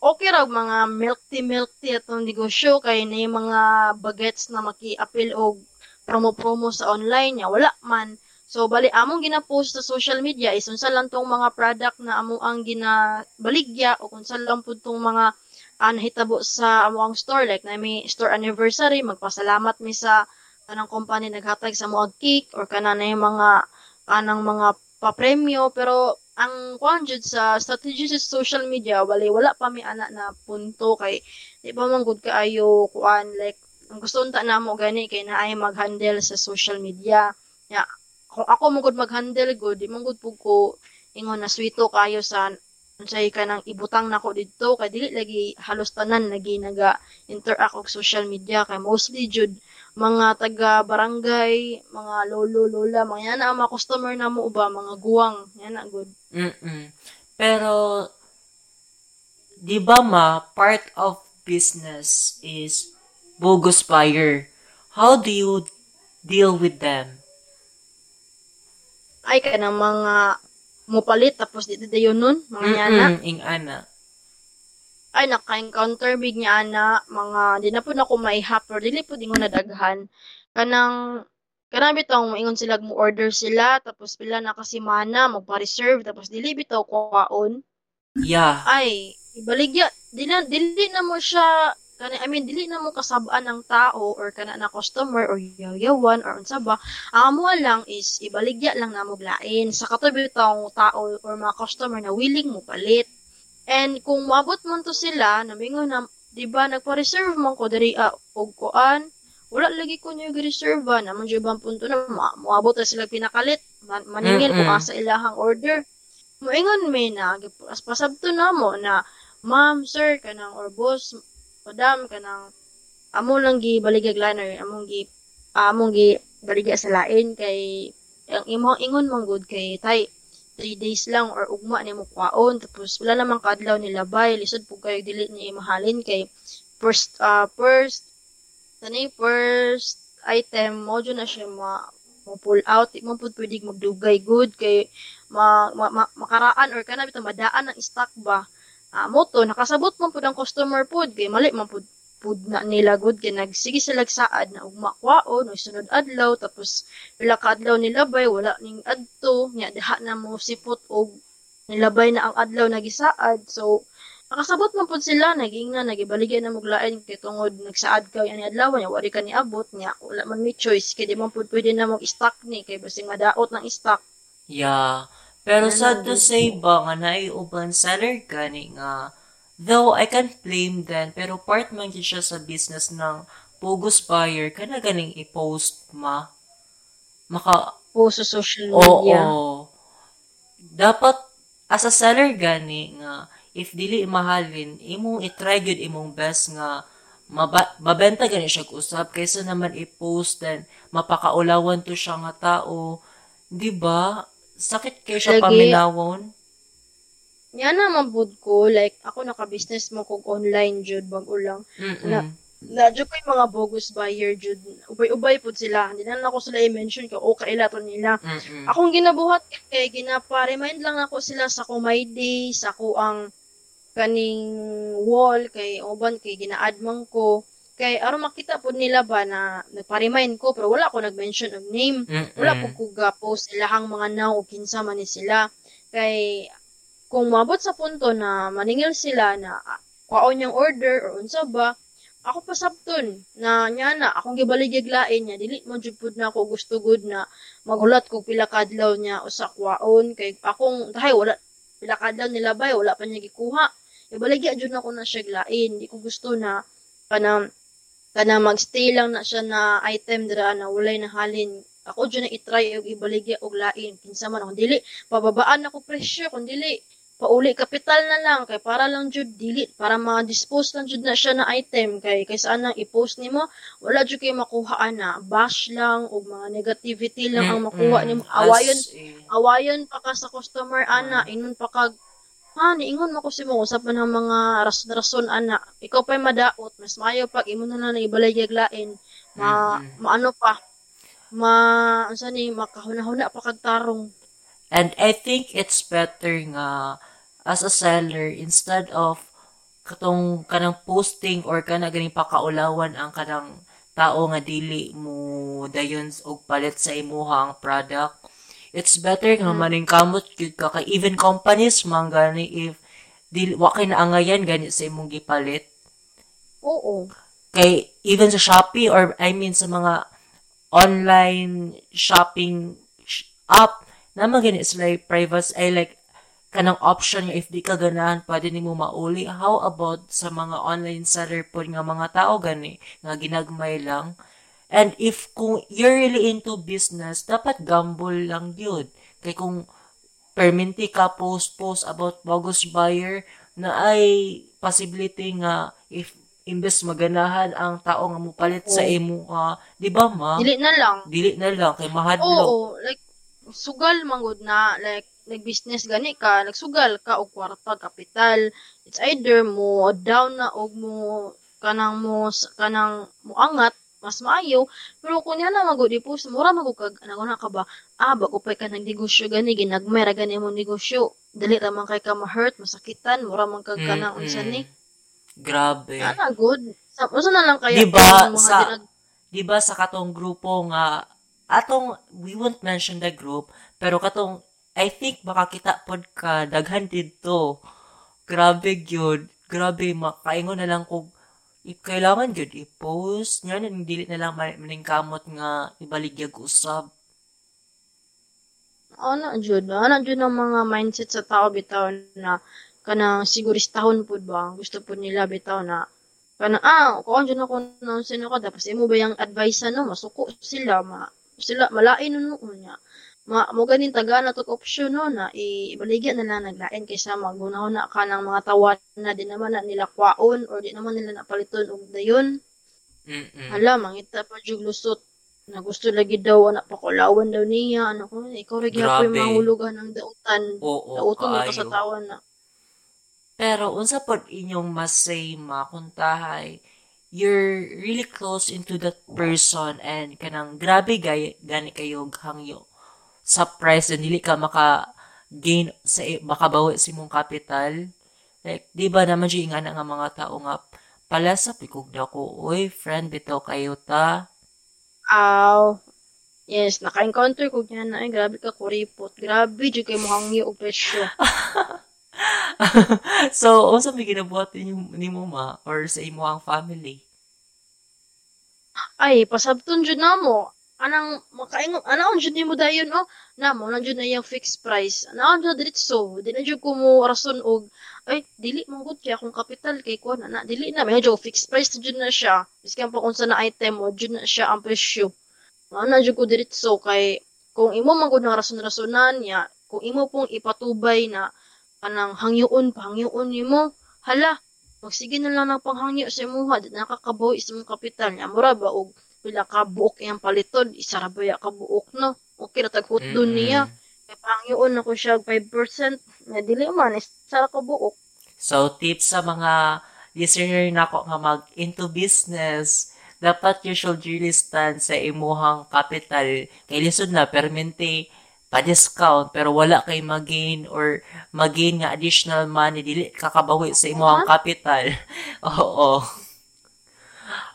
okay ra mga milk tea milk tea atong negosyo kay na yung mga bagets na maki-appeal og promo-promo sa online nya wala man. So bali among gina-post sa social media is unsa lang tong mga product na amo ang ginabaligya o kung saan lang pud tong mga uh, nahitabo sa amo ang store like na may store anniversary magpasalamat mi sa kanang company naghatag sa mo cake or kana na yung mga kanang mga papremyo. Pero ang kuan sa strategy sa social media wala wala pa mi ana na punto kay di ba man gud kaayo kuan like ang gusto unta namo gani kay naay mag-handle sa social media. Ya kung ako mo gud mag-handle gud di man gud ko ingon na swito kayo sa unsay ka nang ibutang nako didto kay dili lagi halos tanan lagi naga interact og social media kay mostly jud mga taga barangay, mga lolo, lola, mga yan na mga customer na mo ba, mga guwang, yan na good. Mm-mm. Pero, di ba ma, part of business is bogus buyer. How do you deal with them? Ay, ka ng mga mupalit, tapos dito dayon nun, mga yana. Mm-mm, ing ana. Ay, naka-encounter big niya ana, mga, di na po na ko maihap, pero dili po di ko nadaghan. Kanang, kanang bitaw, ingon sila mo order sila, tapos pila na kasi mana, magpa-reserve, tapos dili bitaw kwaon. Yeah. Ay, ibaligya, dili, dili na mo siya, kani I mean dili na mo kasabaan ng tao or kana na customer or yayawan or unsa ba ang amo lang is ibaligya lang na mo lain. Sa katabi tong tao or mga customer na willing mo palit. And kung maabot man to sila namingon na di ba nagpa-reserve man ko diri ah, og kuan wala lagi ko niyo gi-reserve naman jud bang punto na ma moabot na sila pinakalit man, maningil ko Mm-mm. sa ilahang order. Moingon may na as pasabto na mo na ma'am sir kanang or boss madam kanang amo lang gi baligag liner among gi among gi baligya sa lain kay ang imong ingon man good kay tay 3 days lang or ugma ni mo kwaon tapos wala namang kadlaw ni labay lisod po kayo dili ni imahalin kay first uh, first tani first item mo na siya ma mo pull out mo pud pwede magdugay good kay ma, ma, ma- makaraan or kana bitaw madaan ang stock ba ah mo to nakasabot man pud ang customer pud kay mali man pud pud na nila good kay nagsige sila saad na ugma kwaon o sunod adlaw tapos pila ka adlaw nilabay wala ning adto nya diha na mo sipot og nilabay na ang adlaw nagisaad so nakasabot man pud sila naging na nagibaligyan na muglain kay tungod nagsaad ka yan adlaw nya wari ka niabot nya wala man may choice kay di man pud pwede na mo stock ni kay basing madaot ng stock Yeah. Pero sad to say ba nga naiuban seller gani nga though I can blame them pero part man gyud siya sa business ng bogus buyer kana ganing i-post ma maka po sa social oo. media. Dapat as a seller gani nga if dili mahalin imong i-try gyud imong best nga maba, mabenta gani siya usab kaysa naman i-post then mapakaulawan to siya nga tao di ba sakit kay siya Lagi. paminawon Yan naman pud ko, like, ako naka-business mo kog online jud bago lang. Mm-mm. Nadyo ko yung mga bogus buyer jud. Ubay-ubay pud sila. Hindi na ako sila i-mention ka, o kaila to nila. Mm-mm. Akong ginabuhat kay ginapa-remind lang ako sila sa ko my day, sa ko ang kaning wall kay uban kay gina-add man ko. Kay aron makita pud nila ba na nagpa-remind ko pero wala ko nag-mention og name. Mm-mm. wala po ko ga-post ilahang mga now o kinsa man ni sila kay kung mabot sa punto na maningil sila na ah, kwaon yung order or unsa ba ako pa sabton na nya na akong gibaligig lain niya dili mo jud pud na ako gusto good na maghulat ko pila kadlaw niya usa kwaon kay akong tahay wala pila kadlaw nila bay wala pa niya gikuha ibaligya jud na ko na siya lain di ko gusto na kana kana magstay lang na siya na item dira na walay nahalin ako dyan na itry og ibaligya og lain. Kinsa man ako dili pababaan ako presyo kung dili pauli kapital na lang. Kay para lang jud dili para ma-dispose lang jud na siya na item. Kay kay saan nang i-post nimo wala jud kay makuha na bash lang og mga negativity lang ang makuha nimo Mm-mm. awayon awayon pa ka sa customer ana. Inon pa kag ha niingon mo ko si mo usap man ang mga rason-rason ana. Ikaw pa'y madaot mas maayo pag imo na lang ibaligya lain ma Mm-mm. maano pa? Ma unsa ni makahuna-huna pa kag tarong. And I think it's better nga as a seller instead of katong kanang posting or kana ganing pakaulawan ang kanang tao nga dili mo dayon og palit sa imuhang product it's better nga maning kamot gyud ka kay even companies man gani if dili wa kay naangayan gani sa imong gipalit. Oo. kay even sa Shopee or I mean sa mga online shopping sh- app naman gani sila privacy ay like kanang option nga if di ka ganahan pwede nimo mauli. How about sa mga online seller po nga mga tao gani nga ginagmay lang and if kung you're really into business dapat gamble lang yun kay kung perminti ka post post about bogus buyer na ay possibility nga if imbes maganahan ang tao nga mupalit sa Oo. imo ah, di ba ma Dili na lang. dili na lang kay mahadlok Oo, like sugal manggod na like nag-business gani ka, nagsugal ka og kwarta, kapital. It's either mo down na og mo kanang mo kanang mo angat mas maayo. Pero kung yan na magod ipos mura magod kag ana ka ba? Ah bago pa ka nag negosyo gani ginagmay ra gani mo negosyo. Dali ra man kay ka ma-hurt masakitan mura man kag kanang Mm-mm. unsa ni? Grabe. Ana good sa unsa na lang kaya Di ba, ang mga sa- dinag- di ba sa katong grupo nga atong we won't mention the group pero katong I think baka kita pod ka daghan dito grabe gyud. Grabe makaingon na lang kog i- kailangan gyud i-post nga nang dili na lang ma- maningkamot nga ibaligyag usab ana jud ana jud ang mga mindset sa tao bitaw na kanang siguristahon pud ba? Gusto pud nila bitaw na kana ah kuan jud ako na sino ka dapat imo ba yung advice no masuko sila ma sila malain no niya ma mo ganin taga na to option no na ibaligyan na lang naglain kaysa magunahon na ka ng mga tawad na di naman na nila kwaon or di naman nila napaliton og dayon mm Hala, mangita pa jug lusot. Na gusto lagi daw anak pakulawan daw niya. Ano ko, ikaw Grabe. gyapon mahulugan ng dautan. oo Dauton mo pa sa tawan na. Pero unsa pod inyong masay makuntahay you're really close into that person and kanang grabe gay gani kayo hangyo sa price and dili ka maka gain sa makabawi sa imong capital like di ba naman dyan nga na nga mga tao nga pala sa pikog na ko oy friend bitaw kayo ta Aw. Yes, naka-encounter ko niya na. Ay, grabe ka kuripot. Grabe, jud kay mohang o presyo. so unsa may ginabuhat ninyo nimo ma or sa imong family Ay, pasabton jud na mo. Anang makaingon, anaon jud nimo dayon oh. Namo, na jud na yung fixed price. Anaon jud diretso. Di na jud ko mo rason og ay dili man gud kay akong kapital kay ko na, na dili na medyo fixed price jud na siya. Biskan pa unsa na item mo jud na siya ang presyo. Mao na jud ko diretso kay kung imo man gud na rason-rasonan niya, kung imo pong ipatubay na kanang hangyoon pahangyoon nimo, hala, magsige na lang ng panghangyo sa imuha, di nakakabuhi sa imong kapital niya. Mura ba og pila ka buok iyang paliton, isa ra ba ya ka buok no? Okay na taghut doon niya. Kay pangyoon ako siya og 5%, nga dili man isa ra ka buok. So, tips sa mga listener nako nga mag into business, dapat you should really stand sa imuhang capital. Kay lisod na, permente pa-discount, pero wala kay mag-gain or mag-gain nga additional money, dili kakabawi sa imuhang capital. Oo,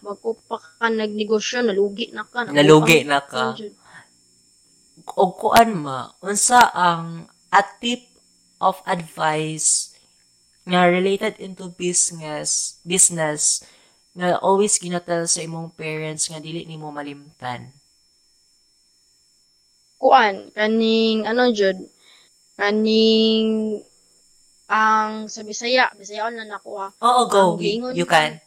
Magkupa ka nagnegosyo, nalugi na ka. nalugi na ka. ka. O kuan ma, unsa ang a tip of advice nga related into business, business nga always ginatel sa imong parents nga dili nimo malimtan. Kuan, kaning ano jud, kaning ang sa Bisaya, Bisaya na nakuha. Oo, go. Ang You ko- can.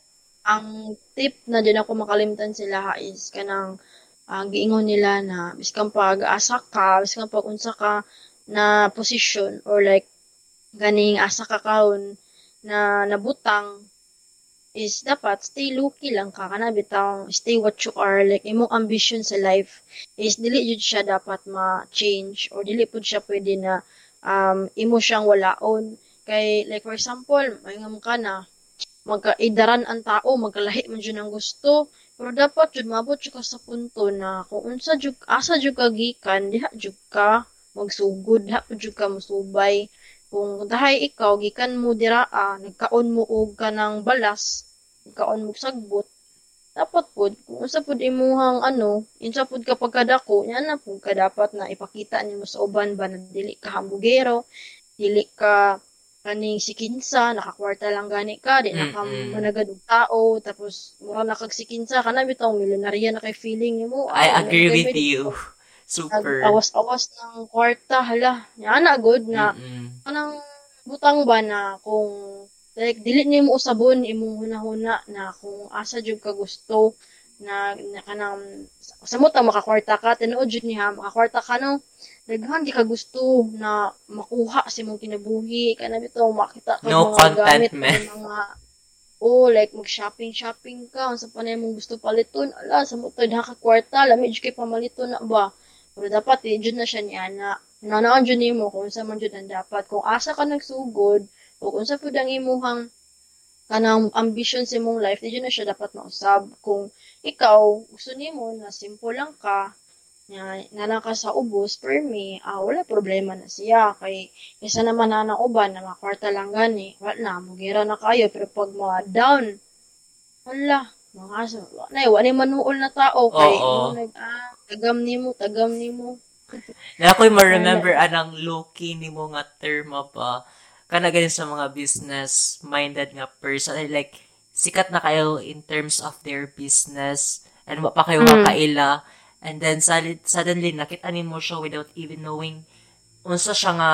Ang tip na din ako makalimtan sila is kanang ang giingon nila na biskan pag asa ka, biskan pag unsa ka na position or like ganing asa ka kaon na nabutang is dapat stay low-key lang ka kana bitaw stay what you are like imong ambition sa life is dili jud siya dapat ma-change or dili pud siya pwede na um, imo siyang walaon. Kay like for example mayngam ka na magkaidaran ang tao, magkalahi man jud ang gusto. Pero dapat jud mabot jud ka sa punto na kung unsa jud asa jud ka gikan, diha jud ka magsugod, diha jud ka musubay. kung dahay ikaw gikan mo dira ah, nagkaon mo og kanang balas, nagkaon mo sagbot, dapat pod kung unsa pod imuhang ano, unsa pod ka pagkadako, yan na pod ka dapat na ipakita nimo sa uban ba na dili ka hambugero, dili ka kaning sikinsa, nakakwarta lang gani ka, di na ka managad og tao, tapos mura na kag sikinsa, kana bitaw milyonarya na kay feeling nimo. I ah, agree with you. ko. Super. Nag-awas-awas ng kwarta, hala. Yan na good na Mm-mm. kanang butang ba na kung like dili nimo usabon imong hunahuna na kung asa jud ka gusto na, na kanang sa mo ta makakwarta ka tinuod jud niha makakwarta ka no daghan di ka gusto na makuha sa imong kinabuhi. Kana bitaw makita ka No contentment. mga oh like mag shopping shopping ka. Unsa pa na imong gusto paliton ala sa mo tad ka kwarta lami jud kay pamaliton na ba? Pero dapat eh, jud na siya niya na nanaan jud nimo kung unsa man jud ang dapat. Kung asa ka nagsugod o kung unsa pud ang imuhang kanang ambition sa imong life di na siya dapat mausab. Kung ikaw gusto nimo na simple lang ka na nana ka sa ubos per me ah, wala problema na siya kay isa naman na ng uban na makwarta lang gani wala na mugira na kayo pero pag mga down wala mga na wala manuol na tao kay Oo. mo nag ah, tagam nimo tagam nimo Na ako'y ma-remember anang low-key ni mo nga term ba. Kana ganyan sa mga business-minded nga person. Ay, Like, sikat na kayo in terms of their business. And pa kayo Mm. makaila. And then, suddenly, suddenly nakita mo siya without even knowing unsa siya nga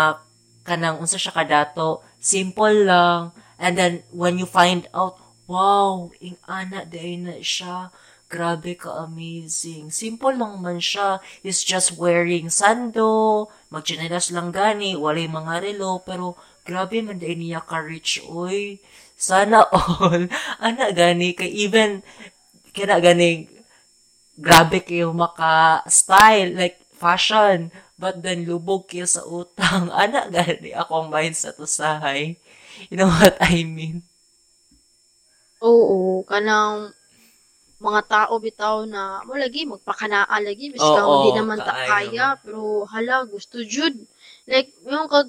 kanang unsa siya kadato. Simple lang. And then when you find out wow ing ana day na siya. Grabe ka amazing. Simple lang man siya. Is just wearing sando. Magchinelas lang gani. Walay mga relo. Pero grabe man day niya ka rich oy. Sana all. Ana gani. Kay even kina ganing grabe kayo maka-style, like, fashion. But then, lubog kayo sa utang. Ana, gani akong mindset usahay. You know what I mean? Oo, kanang mga tao bitaw na mo lagi magpakanaa lagi bis Oo, ka hindi naman ta kaya pero hala gusto jud like yung kag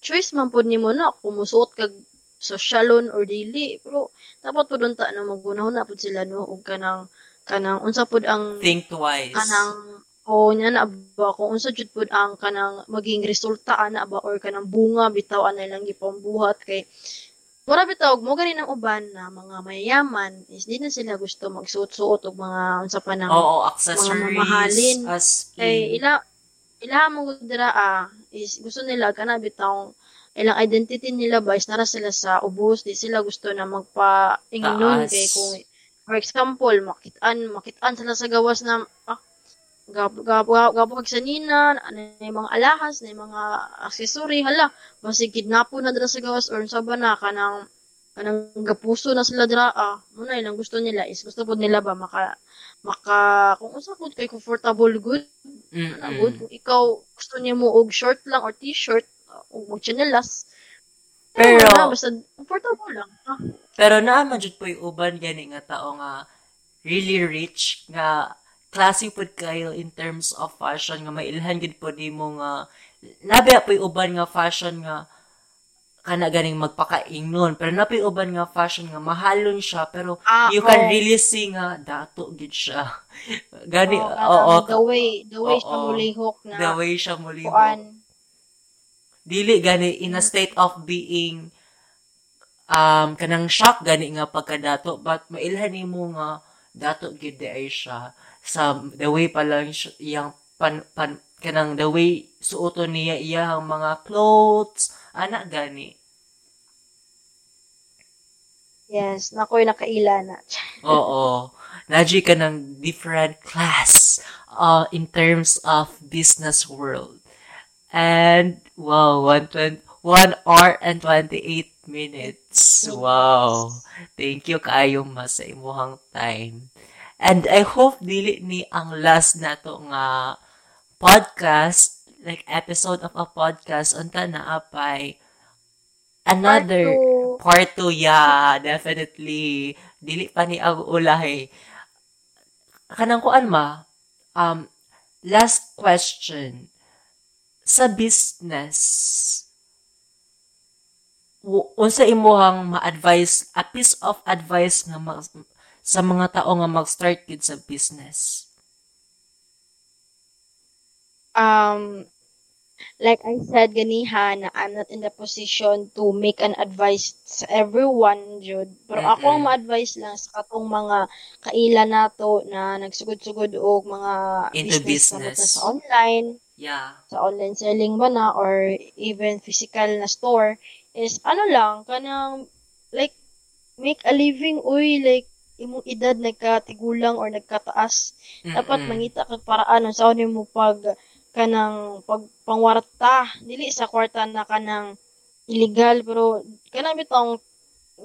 choice man pud nimo na kung musuot kag sosyalon or dili pero dapat pud unta na magunahon na pud sila no og kanang kanang unsa pud ang Think twice. kanang o nya na ba kung unsa jud pud ang kanang maging resulta ana ba or kanang bunga bitaw ana lang gipambuhat kay Mura bitaw mo gani ng uban na mga mayayaman is di na sila gusto magsuot-suot og mga unsa pa nang Oo, accessories. mamahalin. As kay ila ila mo dira ah is gusto nila kana bitaw ilang identity nila ba is nara sila sa ubos di sila gusto na magpa-ingnon Taas. kay kung for example makitaan makitaan sila sa gawas na ah, gabo gabo gabo kag sanina ano yung mga alahas na mga accessory hala basig kidnapo na dira sa gawas or sa ba na kanang kanang gapuso na sila dira ah muna ilang gusto nila is gusto pud nila ba maka maka kung unsa pud kay comfortable good na good mm kung ikaw gusto niya mo og short lang or t-shirt uh, o mag chinelas Pero- na, basta comfortable lang ah. Pero naaman jud po yung uban gani nga tao nga really rich nga classy pud kayo in terms of fashion nga mailhan gid po nimo nga labi po yung uban nga fashion nga kana ganing magpakaingnon pero napi uban nga fashion nga mahalon siya pero Ah, you can oo. really see nga dato gid siya gani Oh, oo kanang the way the way siya Oo. mulihok na the way siya muli kuan dili gani in a state of being um kanang shock gani nga pagkadato but mailhan nimo nga dato gid di ay siya. Sa the way pa lang iyang pan, pan kanang the way suoton niya iyang mga clothes ana gani. Yes nakoy nakaila na. Oo. Naji ka ng different class uh, in terms of business world and wow 120 1 hour and 28 minutes wow thank you kaayo mas sa imuhang time and I hope dili ni ang last nato nga podcast like episode of a podcast unta na apay another Part two. Part 2, yeah, definitely. Dili pa ni ang ulahi. Kanang kuan ma, um, last question. Sa business, unsa imuhang ma-advise, a piece of advice nga mag, sa mga tao nga mag-start gid sa business? Um, like I said ganiha na I'm not in the position to make an advice sa everyone jud pero ako ang ma-advise lang sa katong mga kaila nato na nagsugod-sugod og mga Into business na business. sa online Yeah. sa online selling ba na or even physical na store is ano lang kanang like make a living uy like imong edad nagkatigulang or nagkataas dapat Mm-mm. mangita kag paraan sa ano mo pag kanang pag pangwarta dili sa kwarta na kanang illegal pero kanang bitong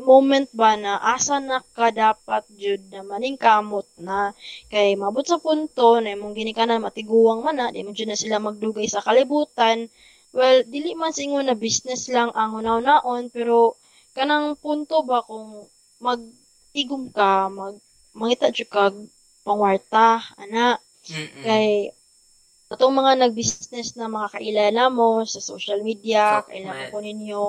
moment ba na asa na ka dapat jud na maning kamot na kay mabot sa punto na imong ginikanan matiguang man na di man jud na sila magdugay sa kalibutan well dili man sa ingon na business lang ang hunaw-naon pero kanang punto ba kung magtigom ka mag mangita jud kag pangwarta ana Mm-mm. kay Atong mga nag-business na mga kailala mo sa social media, Sok, kailangan man. ko ninyo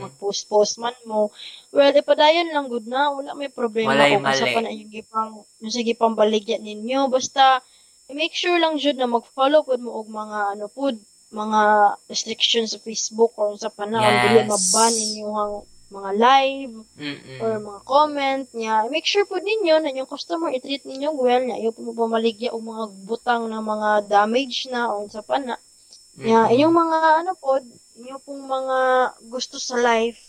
mag-post-post man mo. Well, ipadayon lang good na, wala may problema Walay kung sa mali. pa na yung gipang yung sige pang baligyan ninyo. Basta make sure lang jud na mag-follow pud mo og mga ano pud mga restrictions sa Facebook or sa panahon Yes. dili maban inyong mga live Mm-mm. or mga comment niya. Make sure po ninyo na yung customer i-treat ninyo well niya. Ayaw po mo pamaligya o mga butang na mga damage na o sa pana. Niya, Mm-mm. inyong mga ano po, inyong pong mga gusto sa life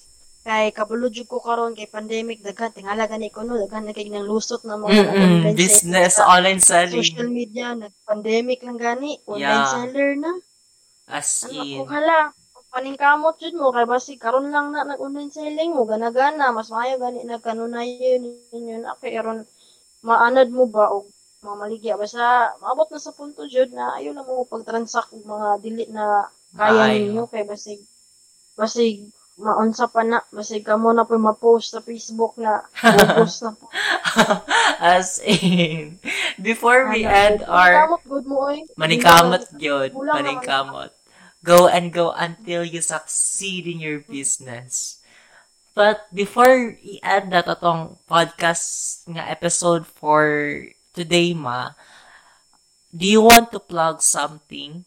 kay kabalo jud ko karon kay pandemic daghan tingala gani ko no daghan na kay nang lusot na mga nag-online Business, sa online social selling. media nag-pandemic lang gani online Yeah. seller na As ano in. hala paningkamot jud mo kay basi karon lang na nag-online selling mo gana-gana mas maayo gani nagkanunayon ninyo na kay aron maanad mo ba og mga maligya basta maabot na sa punto jud na ayo lang mo pag-transact og mga dili na kaya ninyo kay basig basig maunsa pa na basig kamo na po ma-post sa Facebook na post na po As in. Before we Ano, end our Maningkamot good mo oy Manikamot naman. Manikamot. Go and go until you succeed in your business. But before i-end na to tong podcast nga episode for today, ma, do you want to plug something?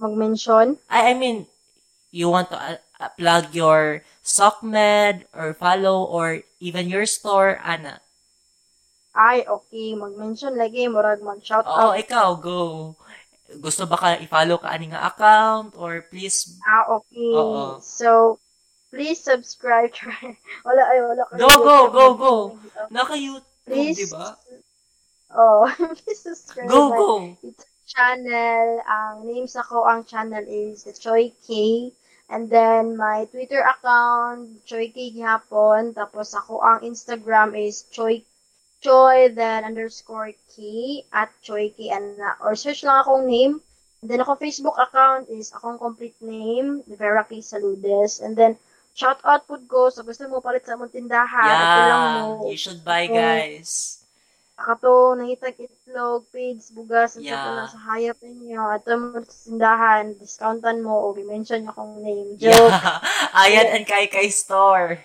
Mag-mention I, I mean, you want to uh, uh, plug your SockMed or follow or even your store, ana. ay okay mag-mention lagi murag mag-shout Oo, out ikaw, go. Gusto ba ka i-follow ka ani nga account or please Ah, okay. Oo. So, please subscribe to Wala, ay, wala. Go, go, go, na- go. naka-YouTube, Please. di ba? Oh, please subscribe Go, go. YouTube channel. Ang names ako, ang channel is Choi K. And then, my Twitter account, Choi K Gihapon. Tapos, ako, ang Instagram is Choi Choi, then underscore K at Choi K. And, uh, or search lang akong name. And then, ako Facebook account is akong complete name, Vera K. Saludes. And then, shout out po ko sa gusto mo palit sa mong tindahan. Yeah, mo. you should buy, guys. Kato, nangitag itlog, pigs, bugas, at Yeah. sa hayop ninyo. At mo sa tindahan, discountan mo, o i-mention niyo akong name. Joke. Yeah. Ayan and Kai Kai Store.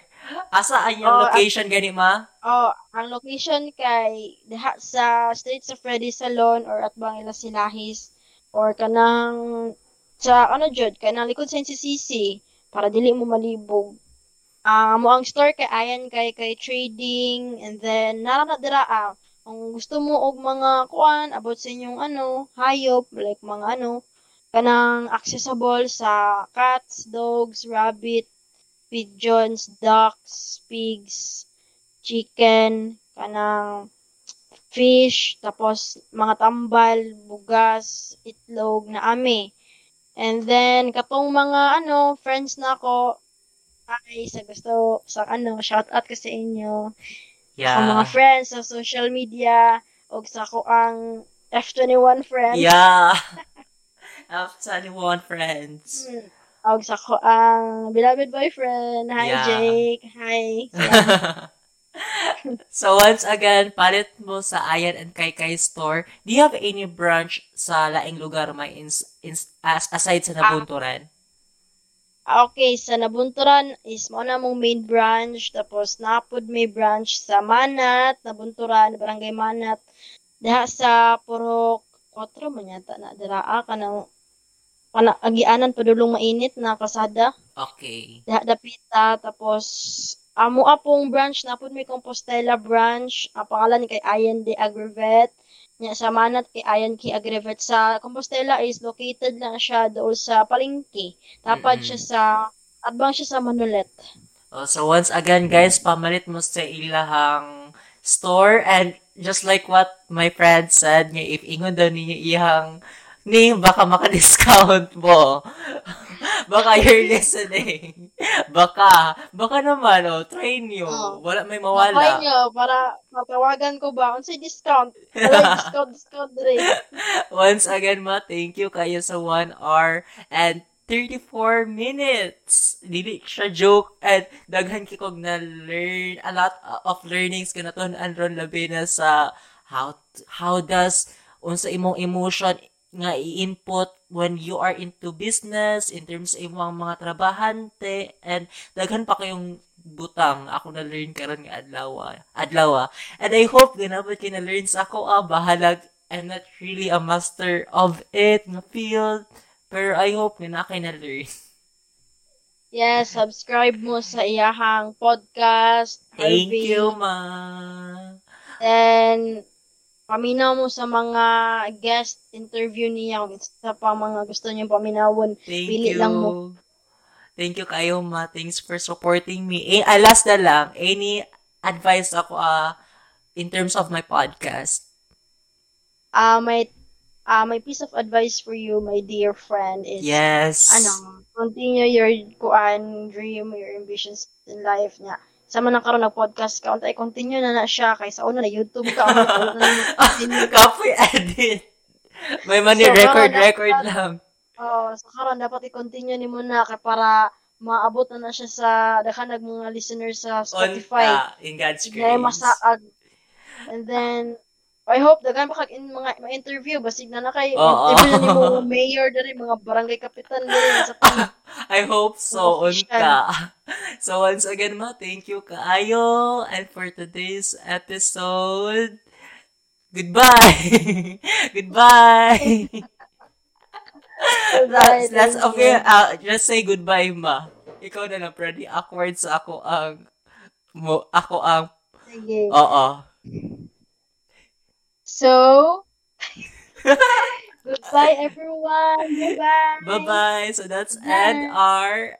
Asa ang yung Oh, location gani ma? Oh, ang location kay diha sa Street sa Freddy Salon or at Bangila Silahis or kanang sa ano jud kanang likod sa NCCC para dili mo malibog. Ah, mo ang store kay ayan kay kay trading and then nara na dira ah, kung gusto mo og mga kuan about sa inyong ano, hayop like mga ano kanang accessible sa cats, dogs, rabbit, pigeons, ducks, pigs, chicken, kanang fish, tapos mga tambal, bugas, itlog na ami. And then, katong mga ano, friends na ako, ay, sa gusto, sa ano, shout out ko sa inyo. Sa mga Yeah. friends sa social media, o sa ko ang F21 friends. Yeah. F21 friends. Hmm. Og sa ko ang beloved boyfriend. Hi, Yeah. Jake. Hi. so once again, palit mo sa Ayan and Kai Kai store. Do you have any branch sa laing lugar may ins, ins, as, aside sa Nabunturan? Ah, Okay, sa Nabunturan is mo na mong main branch, tapos napod may branch sa Manat, Nabunturan, Barangay Manat. Diha sa Purok 4 man yata na diraa ka na kana agianan padulong mainit na kasada. Okay. Diha dapita tapos amo apong branch napod may Compostela branch. Ang pangalan ni kay Ayan de Agrivet. Nya sa Manat kay Ayan kay Agrivet sa Compostela is located lang siya doon sa Palengke. Tapad Mm-mm. siya sa Adbang siya sa Manolet. Oh, so once again, guys, pamalit mo sa ilahang store and just like what my friend said, nga if ingon daw ninyo ihang name, baka maka-discount mo. baka you're listening. Baka. Baka naman, oh, try nyo. Oh. Wala may Try mawala. nyo para matawagan ko ba unsay discount. Wala discount discount dre. Once again, ma, thank you kayo sa 1 hour and 34 minutes. Dili siya joke and daghan kikog na learn a lot of learnings kanaton ron labi na sa how how does unsa imong emotion nga i-input when you are into business in terms sa imong mga trabahante and daghan pa kayong butang. Ako na learn karon nga adlaw adlaw and I hope ginabot kay na learn sa ako ah. Bahalag I'm not really a master of it nga field. Pero I hope nga na kay na learn Yes, subscribe mo sa iyahang podcast. thank Harvey. you ma. Then, paminaw mo sa mga guest interview niya. Kung isa pa mga gusto niyo paminawon. thank Pili you lang mo. thank you kayo ma thanks for supporting me eh, last na lang any advice ako ah in terms of my podcast Ah, may ah my piece of advice for you, my dear friend, is yes ano, continue your kuan dream, your ambitions in life niya. Sama na karon nag-podcast ka, untay continue na na siya kay sa una na YouTube ka, una na continue ka. Copy edit. May money So, record, baka record dapat- lang. Oh, so karon dapat i-continue ni mo na kay para maabot na na siya sa daghan mga listeners sa Spotify. Unta, in God's grace. masaag. And then I hope daghan pa in mga ma-interview basig na na kay Oo. interview na nimo mayor diri mga barangay kapitan diri sa pan. I hope so, unta. So once again, ma, thank you kaayo. And for today's episode, goodbye. goodbye. That's, that's okay. Uh, just say goodbye, ma. Ikaw na lang, pretty awkward sa ako ang, mo, ako ang, Sige. oo. So, goodbye everyone. Bye-bye. Bye-bye. So that's end our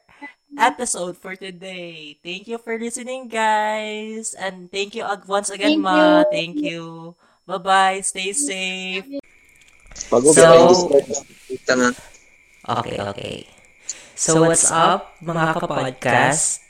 episode for today. Thank you for listening, guys. And thank you once again, Thank Ma. you. Thank you. Bye-bye. Stay safe. So- Okay, okay. So what's up, mga kapodcast?